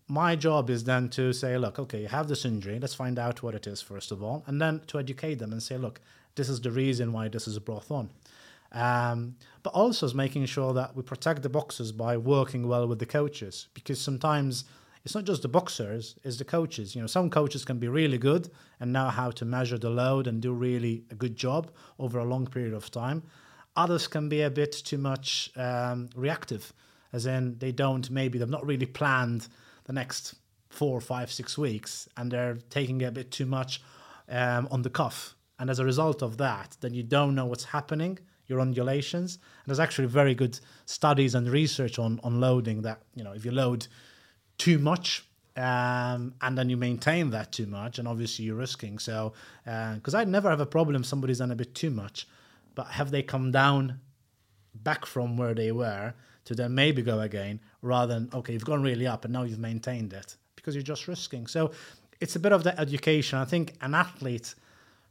my job is then to say, look, okay, you have this injury. Let's find out what it is, first of all. And then to educate them and say, look, this is the reason why this is brought on. Um, but also is making sure that we protect the boxers by working well with the coaches because sometimes it's not just the boxers, it's the coaches. You know, some coaches can be really good and know how to measure the load and do really a good job over a long period of time. Others can be a bit too much um, reactive, as in they don't maybe they've not really planned the next four, five, six weeks, and they're taking a bit too much um, on the cuff. And as a result of that, then you don't know what's happening, your undulations. And there's actually very good studies and research on on loading that you know if you load too much um, and then you maintain that too much, and obviously you're risking. So, because I'd never have a problem if somebody's done a bit too much, but have they come down back from where they were to then maybe go again, rather than okay, you've gone really up and now you've maintained it because you're just risking. So, it's a bit of the education. I think an athlete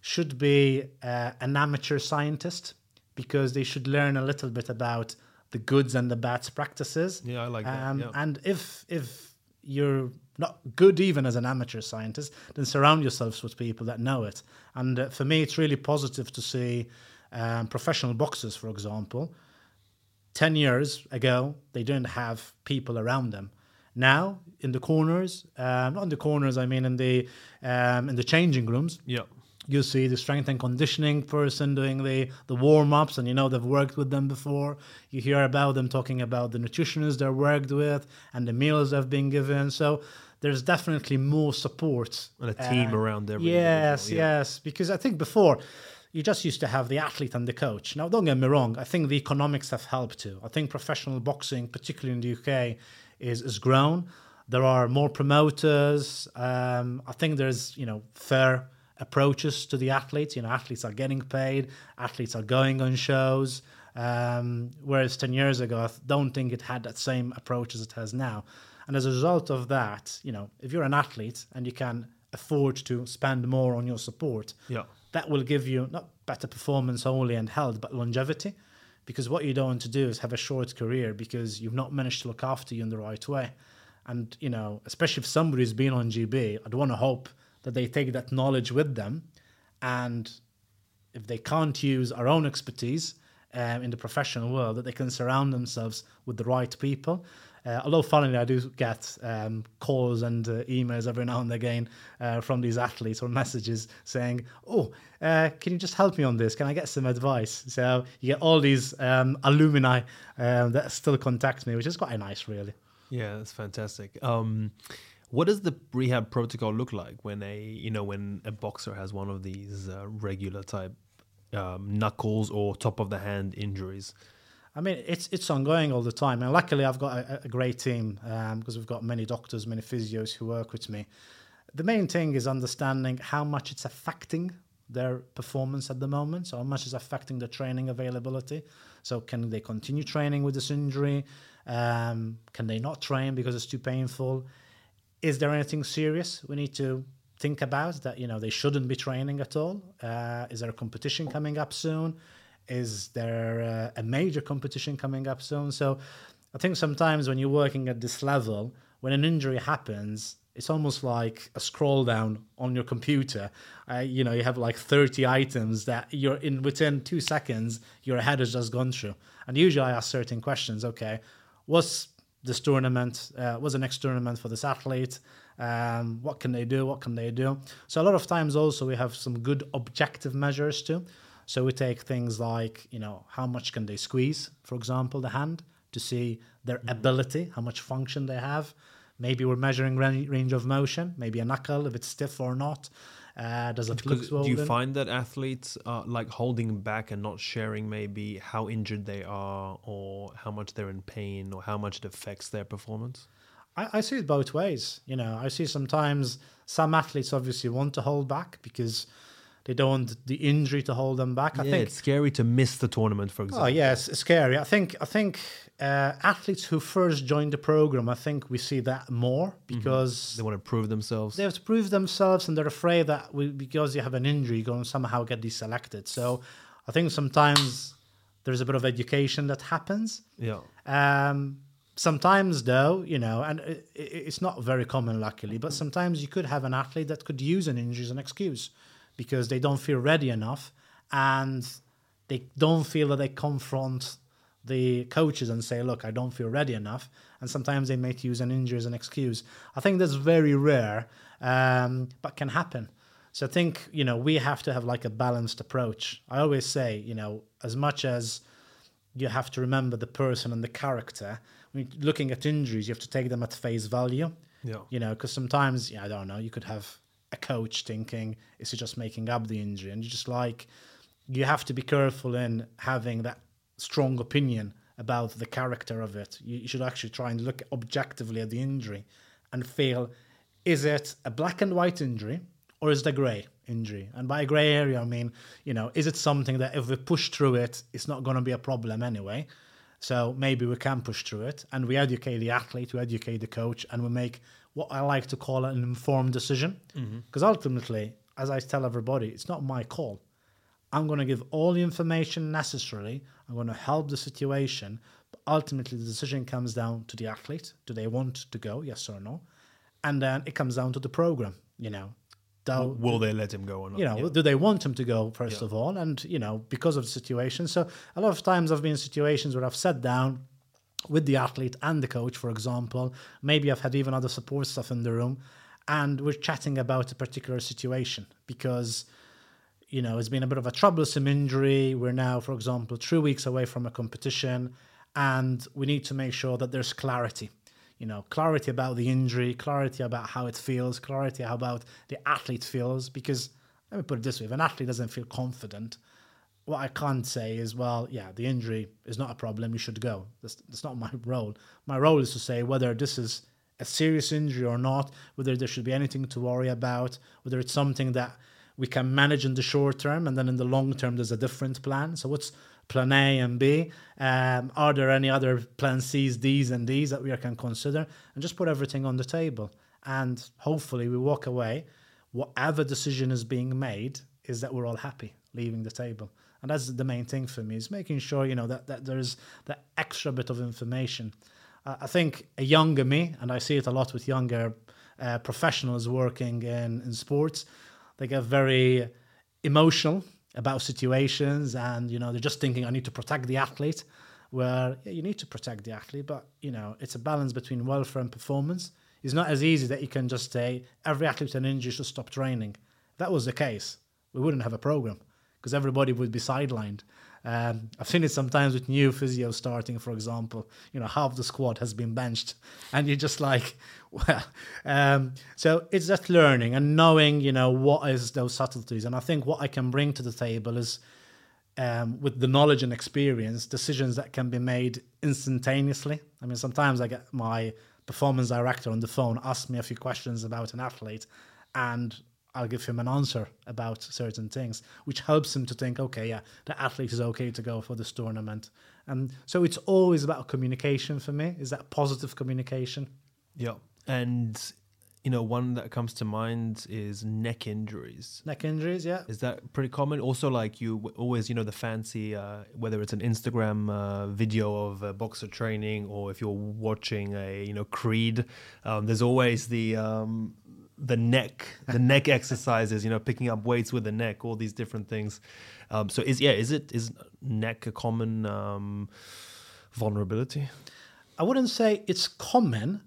should be uh, an amateur scientist because they should learn a little bit about the goods and the bad practices. Yeah, I like that, Um, yeah. And if if you're not good even as an amateur scientist, then surround yourselves with people that know it. And uh, for me, it's really positive to see um, professional boxers, for example. Ten years ago, they didn't have people around them. Now, in the corners, um, not in the corners, I mean in the um, in the changing rooms, Yeah. You see the strength and conditioning person doing the the warm ups, and you know they've worked with them before. You hear about them talking about the nutritionists they've worked with and the meals they've been given. So there's definitely more support And a team around every Yes, yeah. yes, because I think before you just used to have the athlete and the coach. Now, don't get me wrong. I think the economics have helped too. I think professional boxing, particularly in the UK, is is grown. There are more promoters. Um, I think there's you know fair approaches to the athletes. You know, athletes are getting paid. Athletes are going on shows. Um, whereas ten years ago, I don't think it had that same approach as it has now. And as a result of that, you know, if you're an athlete and you can afford to spend more on your support, Yeah. that will give you not better performance only and health, but longevity. because what you don't want to do is have a short career because you've not managed to look after you in the right way. And, you know, especially if somebody's been on GB, I'd want to hope that they take that knowledge with them. And if they can't use our own expertise um, in the professional world, that they can surround themselves with the right people. Uh, although, funnily, I do get um, calls and uh, emails every now and again uh, from these athletes or messages saying, "Oh, uh, can you just help me on this? Can I get some advice?" So you get all these um, alumni um, that still contact me, which is quite nice, really. Yeah, that's fantastic. Um, what does the rehab protocol look like when a you know when a boxer has one of these uh, regular type um, knuckles or top of the hand injuries? I mean, it's it's ongoing all the time, and luckily I've got a, a great team because um, we've got many doctors, many physios who work with me. The main thing is understanding how much it's affecting their performance at the moment. So how much is affecting the training availability. So can they continue training with this injury? Um, can they not train because it's too painful? Is there anything serious we need to think about that you know they shouldn't be training at all? Uh, is there a competition coming up soon? Is there uh, a major competition coming up soon? So I think sometimes when you're working at this level, when an injury happens, it's almost like a scroll down on your computer. Uh, you know, you have like 30 items that you're in within two seconds, your head has just gone through. And usually I ask certain questions. Okay, what's this tournament? Uh, what's the next tournament for this athlete? Um, what can they do? What can they do? So a lot of times also we have some good objective measures too. So we take things like, you know, how much can they squeeze, for example, the hand to see their mm-hmm. ability, how much function they have. Maybe we're measuring range of motion, maybe a knuckle, if it's stiff or not. Uh, does it look Do you find that athletes are like holding back and not sharing maybe how injured they are or how much they're in pain or how much it affects their performance? I, I see it both ways. You know, I see sometimes some athletes obviously want to hold back because – they don't want the injury to hold them back. I yeah, think it's scary to miss the tournament, for example. Oh yes, it's scary. I think I think uh, athletes who first join the program, I think we see that more mm-hmm. because mm-hmm. they want to prove themselves. They have to prove themselves, and they're afraid that we, because you have an injury, you're going to somehow get deselected. So I think sometimes there's a bit of education that happens. Yeah. Um, sometimes though you know and it, it's not very common luckily but sometimes you could have an athlete that could use an injury as an excuse because they don't feel ready enough and they don't feel that they confront the coaches and say, look, I don't feel ready enough. And sometimes they may use an injury as an excuse. I think that's very rare, um, but can happen. So I think, you know, we have to have like a balanced approach. I always say, you know, as much as you have to remember the person and the character, when looking at injuries, you have to take them at face value. Yeah. You know, because sometimes, yeah, I don't know, you could have a coach thinking, is he just making up the injury? And you just like, you have to be careful in having that strong opinion about the character of it. You, should actually try and look objectively at the injury and feel, is it a black and white injury or is it a grey injury? And by grey area, I mean, you know, is it something that if we push through it, it's not going to be a problem anyway? So maybe we can push through it and we educate the athlete, we educate the coach, and we make what I like to call an informed decision. Because mm-hmm. ultimately, as I tell everybody, it's not my call. I'm going to give all the information necessary. I'm going to help the situation. But ultimately, the decision comes down to the athlete. Do they want to go? Yes or no? And then it comes down to the program. You know, do, will they let him go or not? You know, yeah. do they want him to go first yeah. of all? And you know, because of the situation. So a lot of times I've been in situations where I've sat down with the athlete and the coach, for example. Maybe I've had even other support stuff in the room, and we're chatting about a particular situation because you know it's been a bit of a troublesome injury. We're now, for example, three weeks away from a competition, and we need to make sure that there's clarity. You know, clarity about the injury, clarity about how it feels, clarity about the athlete feels. Because let me put it this way: if an athlete doesn't feel confident, what I can't say is, well, yeah, the injury is not a problem. You should go. That's, that's not my role. My role is to say whether this is a serious injury or not, whether there should be anything to worry about, whether it's something that we can manage in the short term, and then in the long term, there's a different plan. So, what's plan A and B? Um, are there any other plan C's, D's, and D's that we can consider? And just put everything on the table. And hopefully, we walk away. Whatever decision is being made, is that we're all happy leaving the table and that's the main thing for me is making sure you know that, that there's that extra bit of information uh, i think a younger me and i see it a lot with younger uh, professionals working in, in sports they get very emotional about situations and you know they're just thinking i need to protect the athlete. Where yeah, you need to protect the athlete but you know it's a balance between welfare and performance. It's not as easy that you can just say every athlete with an injury should stop training. If that was the case we wouldn't have a program because everybody would be sidelined. Um, I've seen it sometimes with new physio starting, for example. You know, half the squad has been benched, and you're just like, well. Um, so it's just learning and knowing, you know, what is those subtleties. And I think what I can bring to the table is, um, with the knowledge and experience, decisions that can be made instantaneously. I mean, sometimes I get my performance director on the phone ask me a few questions about an athlete, and I'll give him an answer about certain things, which helps him to think, okay, yeah, the athlete is okay to go for this tournament. And so it's always about communication for me. Is that positive communication? Yeah. And, you know, one that comes to mind is neck injuries. Neck injuries, yeah. Is that pretty common? Also, like you always, you know, the fancy, uh, whether it's an Instagram uh, video of a boxer training or if you're watching a, you know, Creed, um, there's always the, um, the neck, the neck exercises, you know, picking up weights with the neck, all these different things. Um, so is yeah, is it is neck a common um, vulnerability? I wouldn't say it's common,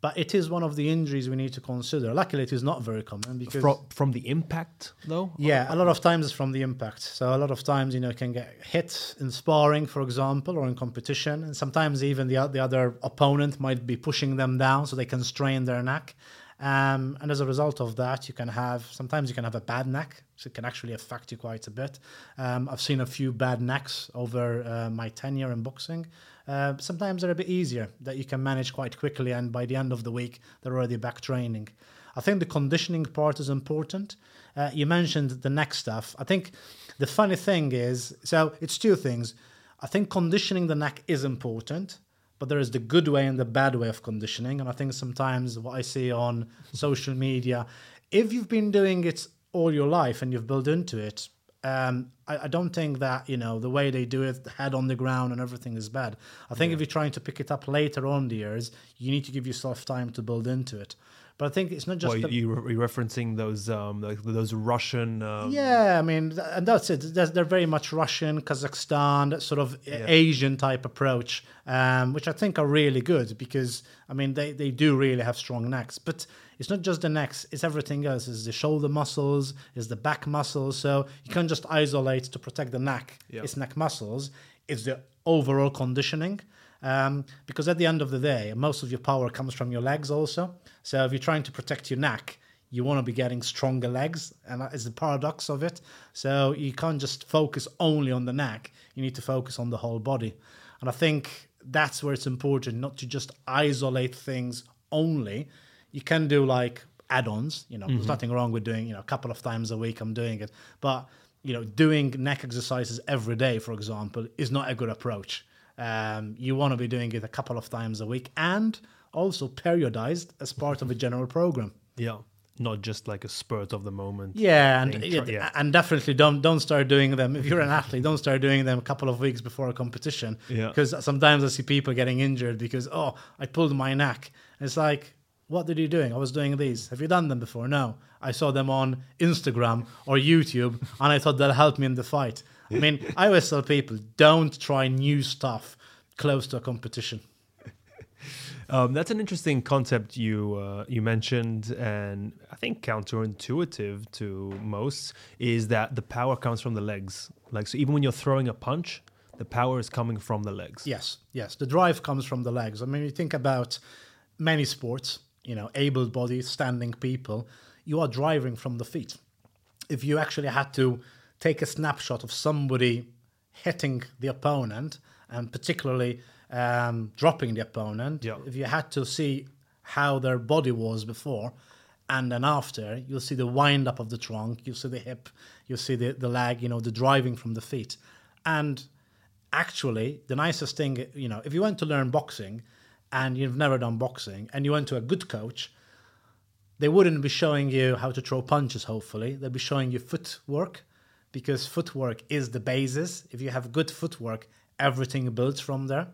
but it is one of the injuries we need to consider. Luckily, it is not very common because from, from the impact, though. Yeah, a lot of times it's from the impact. So a lot of times, you know, can get hit in sparring, for example, or in competition, and sometimes even the the other opponent might be pushing them down so they can strain their neck. Um, and as a result of that, you can have sometimes you can have a bad neck, so it can actually affect you quite a bit. Um, I've seen a few bad necks over uh, my tenure in boxing. Uh, sometimes they're a bit easier that you can manage quite quickly, and by the end of the week, they're already back training. I think the conditioning part is important. Uh, you mentioned the neck stuff. I think the funny thing is, so it's two things. I think conditioning the neck is important but there is the good way and the bad way of conditioning. And I think sometimes what I see on social media, if you've been doing it all your life and you've built into it, um, I, I, don't think that you know the way they do it, the head on the ground and everything is bad. I think yeah. if you're trying to pick it up later on the years, you need to give yourself time to build into it. But I think it's not just. Well, the, you re- referencing those um, like those Russian. Um... Yeah, I mean, and that's it. They're very much Russian, Kazakhstan, that sort of yeah. Asian type approach, um, which I think are really good because I mean they they do really have strong necks, but. It's not just the necks; it's everything else. It's the shoulder muscles, it's the back muscles. So you can't just isolate to protect the neck. Yeah. It's neck muscles. It's the overall conditioning. Um, because at the end of the day, most of your power comes from your legs also. So if you're trying to protect your neck, you want to be getting stronger legs, and that is the paradox of it. So you can't just focus only on the neck; you need to focus on the whole body. And I think that's where it's important not to just isolate things only. You can do like add-ons. You know, mm-hmm. there's nothing wrong with doing you know a couple of times a week. I'm doing it, but you know, doing neck exercises every day, for example, is not a good approach. Um, you want to be doing it a couple of times a week and also periodized as part of a general program. Yeah not just like a spurt of the moment. Yeah, and yeah. and definitely don't don't start doing them if you're an athlete. Don't start doing them a couple of weeks before a competition. Yeah, because sometimes I see people getting injured because oh I pulled my neck. And it's like what did you doing? I was doing these. Have you done them before? No, I saw them on Instagram or YouTube, and I thought that'll help me in the fight. I mean, I always tell people don't try new stuff close to a competition. Um, that's an interesting concept you uh, you mentioned, and I think counterintuitive to most is that the power comes from the legs. Like so, even when you're throwing a punch, the power is coming from the legs. Yes, yes, the drive comes from the legs. I mean, you think about many sports, you know, able-bodied, standing people, you are driving from the feet. If you actually had to take a snapshot of somebody hitting the opponent, and particularly um, dropping the opponent, yeah. if you had to see how their body was before and then after, you'll see the wind up of the trunk, you'll see the hip, you'll see the, the leg, you know, the driving from the feet. And actually, the nicest thing, you know, if you went to learn boxing and you've never done boxing and you went to a good coach, they wouldn't be showing you how to throw punches, hopefully. They'd be showing you footwork because footwork is the basis. If you have good footwork, everything builds from there.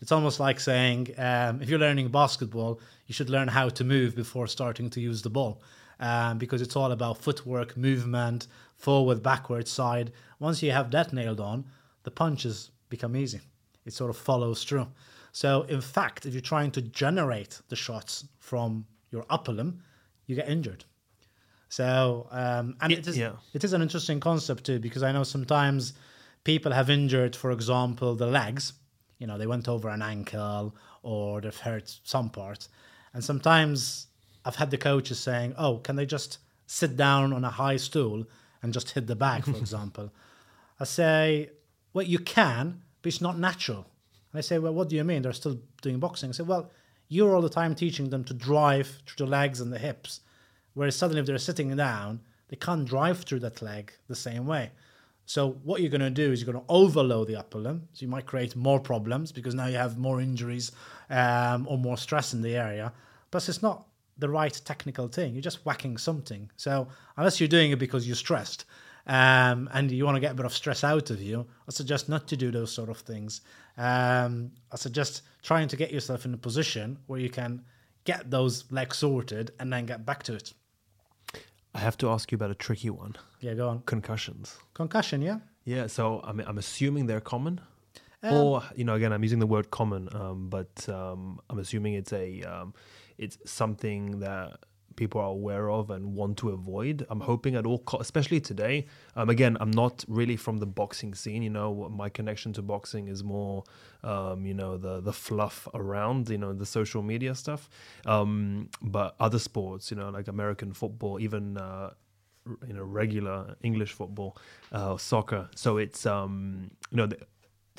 It's almost like saying um, if you're learning basketball, you should learn how to move before starting to use the ball. Um, because it's all about footwork, movement, forward, backward, side. Once you have that nailed on, the punches become easy. It sort of follows through. So, in fact, if you're trying to generate the shots from your upper limb, you get injured. So, um, and It- it is, yeah. it is an interesting concept too, because I know sometimes people have injured, for example, the legs. You know, they went over an ankle or they've hurt some part. And sometimes I've had the coaches saying, oh, can they just sit down on a high stool and just hit the bag, for example? I say, well, you can, but it's not natural. And they say, well, what do you mean? They're still doing boxing. I say, well, you're all the time teaching them to drive through the legs and the hips. Whereas suddenly, if they're sitting down, they can't drive through that leg the same way. So what you're going to do is you're going to overload the upper limb. So you might create more problems because now you have more injuries um, or more stress in the area. Plus, it's not the right technical thing. You're just whacking something. So unless you're doing it because you're stressed um, and you want to get a bit of stress out of you, I suggest not to do those sort of things. Um, I suggest trying to get yourself in a position where you can get those legs sorted and then get back to it. I have to ask you about a tricky one Yeah, go on. concussions. Concussion, yeah? Yeah, so I'm, I'm assuming they're common. Um, or you know, again, I'm using the word common, um, but um, I'm assuming it's a um, it's something that people are aware of and want to avoid. I'm hoping at all, co- especially today. Um, again, I'm not really from the boxing scene. You know, my connection to boxing is more, um, you know, the the fluff around, you know, the social media stuff. Um, but other sports, you know, like American football, even. Uh, you know regular English football, uh, soccer. So it's um you know the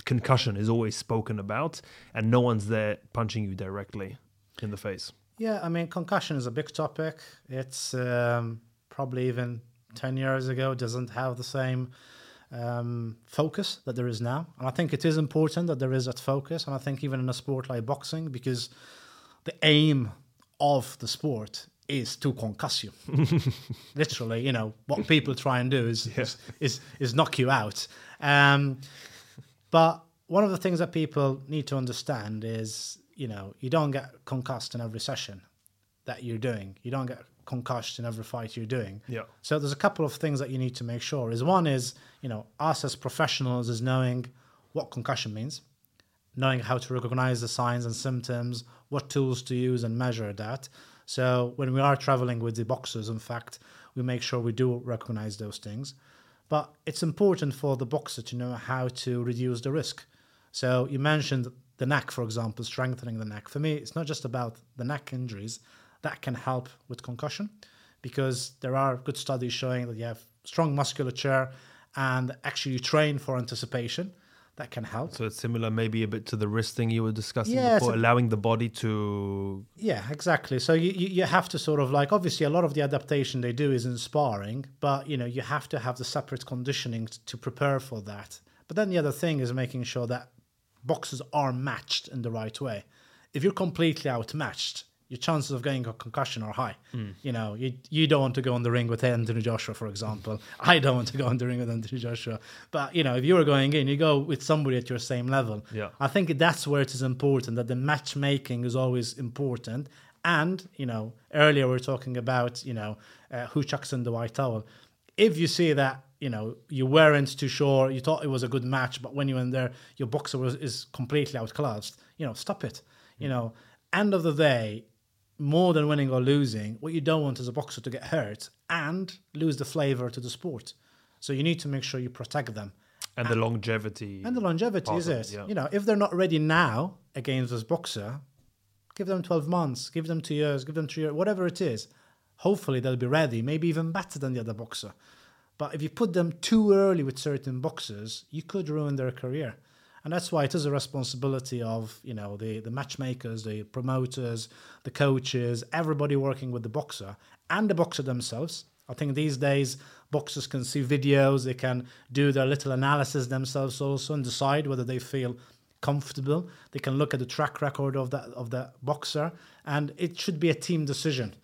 concussion is always spoken about, and no one's there punching you directly in the face. Yeah, I mean, concussion is a big topic. It's um, probably even 10 years ago doesn't have the same um, focus that there is now. And I think it is important that there is that focus. And I think even in a sport like boxing, because the aim of the sport is to concuss you. Literally, you know, what people try and do is is, is, is knock you out. Um, but one of the things that people need to understand is, you know, you don't get concussed in every session that you're doing. You don't get concussed in every fight you're doing. Yeah. So there's a couple of things that you need to make sure. Is one is, you know, us as professionals is knowing what concussion means, knowing how to recognize the signs and symptoms, what tools to use and measure that. So when we are traveling with the boxers, in fact, we make sure we do recognize those things. But it's important for the boxer to know how to reduce the risk. So you mentioned the neck, for example, strengthening the neck. For me, it's not just about the neck injuries that can help with concussion because there are good studies showing that you have strong musculature and actually you train for anticipation that can help. So it's similar, maybe a bit to the wrist thing you were discussing Yeah, before, a- allowing the body to. Yeah, exactly. So you, you you have to sort of like obviously a lot of the adaptation they do is in sparring, but you know you have to have the separate conditioning to prepare for that. But then the other thing is making sure that boxers are matched in the right way. If you're completely outmatched, your chances of getting a concussion are high. You know, you you don't want to go in the ring with Anthony Joshua, for example. I don't want to go in the ring with Anthony Joshua. But you know, if you are going in, you go with somebody at your same level. Yeah. I think that's where it is important that the matchmaking is always important. And you know, earlier we were talking about you know uh, who chucks in the white towel. If you see that you know you weren't too sure, you thought it was a good match, but when you went there, your boxer was is completely outclassed. You know, stop it. You mm. know, end of the day, more than winning or losing, what you don't want is a boxer to get hurt and lose the flavor to the sport. So you need to make sure you protect them. And the longevity. And the longevity is of it. yeah. You know, if they're not ready now against this boxer, give them 12 months, give them two years, give them three years, whatever it is. Hopefully they'll be ready, maybe even better than the other boxer. But if you put them too early with certain boxers, you could ruin their career. And that's why it is a responsibility of, you know, the, the matchmakers, the promoters, the coaches, everybody working with the boxer and the boxer themselves. I think these days boxers can see videos, they can do their little analysis themselves also and decide whether they feel comfortable. They can look at the track record of that of the boxer, and it should be a team decision.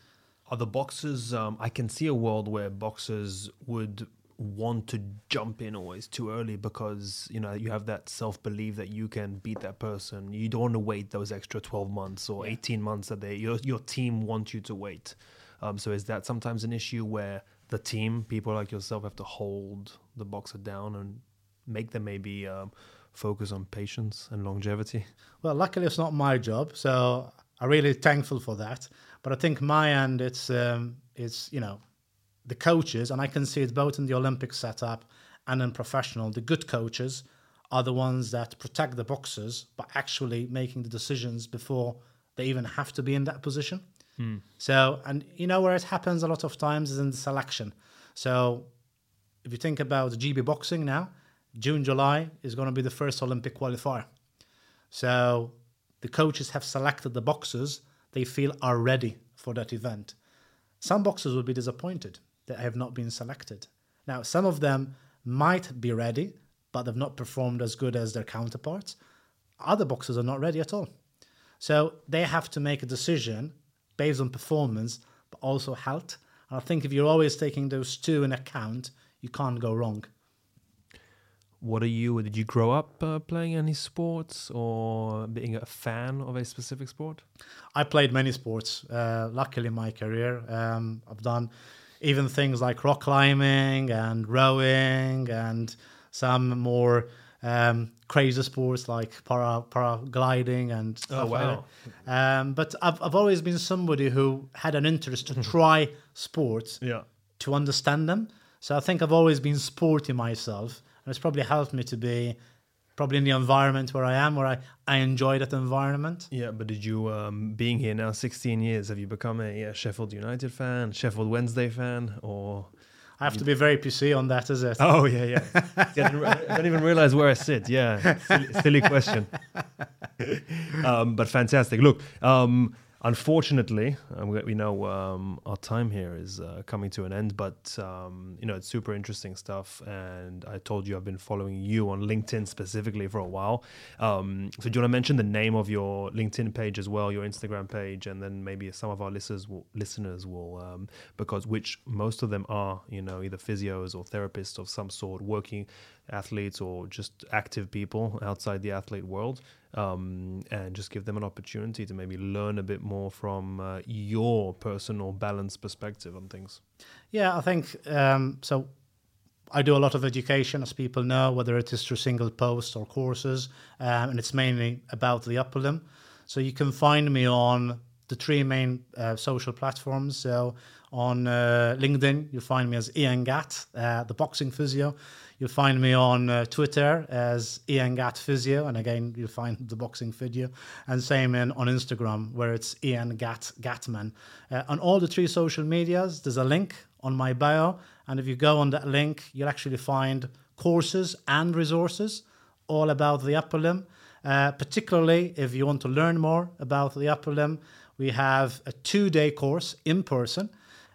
Are the boxers? Um, I can see a world where boxers would want to jump in always too early because you know you have that self belief that you can beat that person. You don't want to wait those extra twelve months or eighteen months that they your your team wants you to wait. Um, so is that sometimes an issue where the team, people like yourself, have to hold the boxer down and make them maybe um, focus on patience and longevity? Well, luckily it's not my job, so I'm really thankful for that. But I think my end, it's um, it's you know the coaches, and I can see it both in the Olympic setup and in professional. The good coaches are the ones that protect the boxers by actually making the decisions before they even have to be in that position. Mm. So, and you know where it happens a lot of times is in the selection. So, if you think about GB boxing now, June, July is going to be the first Olympic qualifier. So, the coaches have selected the boxers they feel are ready for that event. Some boxers will be disappointed that have not been selected. Now, some of them might be ready, but they've not performed as good as their counterparts. Other boxers are not ready at all. So they have to make a decision based on performance, but also health. And I think if you're always taking those two in account, you can't go wrong. What are you? Did you grow up uh, playing any sports or being a fan of a specific sport? I played many sports. Uh, luckily, in my career, um, I've done even things like rock climbing and rowing and some more um, crazy sports like para paragliding and oh, stuff oh, wow. Like um, but I've I've always been somebody who had an interest to try sports yeah. to understand them. So I think I've always been sporty myself, and it's probably helped me to be probably in the environment where I am, where I, I enjoy that environment. Yeah, but did you, um, being here now 16 years, have you become a, a Sheffield United fan, Sheffield Wednesday fan, or I have to be very PC on that, is it? Oh yeah, yeah. I, don't even realize where I sit. Yeah, silly, silly question. Um, but fantastic. Look, um, unfortunately, we, we, know um, our time here is uh, coming to an end, but um, you know it's super interesting stuff. And I told you I've been following you on LinkedIn specifically for a while. Um, so do you want to mention the name of your LinkedIn page as well, your Instagram page, and then maybe some of our listeners will, listeners will um, because which most of them are you know either physios or therapists of some sort working athletes or just active people outside the athlete world um, and just give them an opportunity to maybe learn a bit more from uh, your personal balance perspective on things. Yeah, I think um, so. I do a lot of education, as people know, whether it is through single posts or courses, um, and it's mainly about the upper limb. So you can find me on the three main uh, social platforms. So on uh, LinkedIn, you'll find me as Ian Gatt, uh, the boxing physio. You'll find me on uh, Twitter as Ian Gatt Physio, and again, you'll find the boxing physio. And same in, on Instagram, where it's Ian Gatt Gatman. Uh, on all the three social medias, there's a link on my bio, and if you go on that link, you'll actually find courses and resources all about the upper limb. Uh, particularly if you want to learn more about the upper limb, we have a two-day course in person.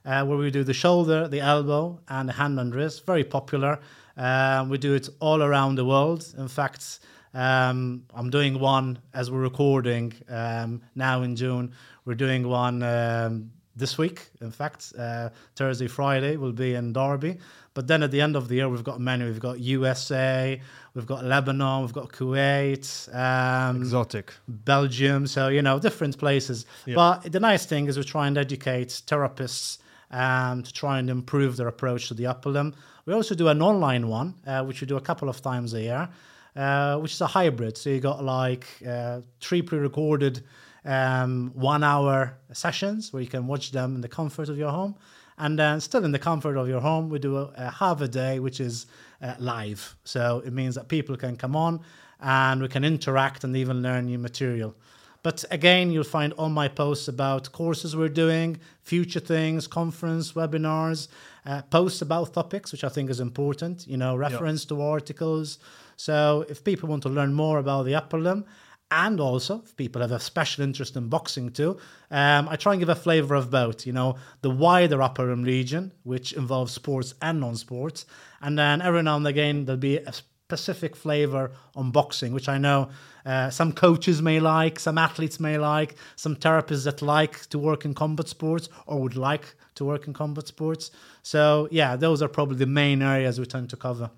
Uh, where we do the shoulder, the elbow, and the hand and wrist. Very popular. Um, we do it all around the world. In fact, um, I'm doing one as we're recording um, now in June. We're doing one um, this week. In fact, uh, Thursday, Friday will be in Derby. But then at the end of the year, we've got many. We've got USA, we've got Lebanon, we've got Kuwait, um, exotic, Belgium. So you know, different places. Yep. But the nice thing is we try and educate therapists um, to try and improve their approach to the upper limb. We also do an online one, uh, which we do a couple of times a year, uh, which is a hybrid. So you got like uh, three pre-recorded um, one-hour sessions where you can watch them in the comfort of your home, and then still in the comfort of your home, we do a, a half a day, which is uh, live. So it means that people can come on and we can interact and even learn new material. But again, you'll find all my posts about courses we're doing, future things, conference, webinars, uh, posts about topics, which I think is important, you know, reference yep. to articles. So if people want to learn more about the upper limb, and also if people have a special interest in boxing too, um, I try and give a flavor of both, you know, the wider upper limb region, which involves sports and non-sports. And then every now and again, there'll be a specific flavor on boxing, which I know uh, some coaches may like, some athletes may like, some therapists that like to work in combat sports or would like to work in combat sports. So, yeah, those are probably the main areas we tend to cover.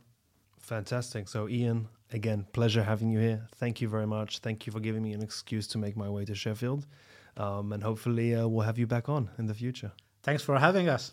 Fantastic. So, Ian, again, pleasure having you here. Thank you very much. Thank you for giving me an excuse to make my way to Sheffield. Um, and hopefully, uh, we'll have you back on in the future. Thanks for having us.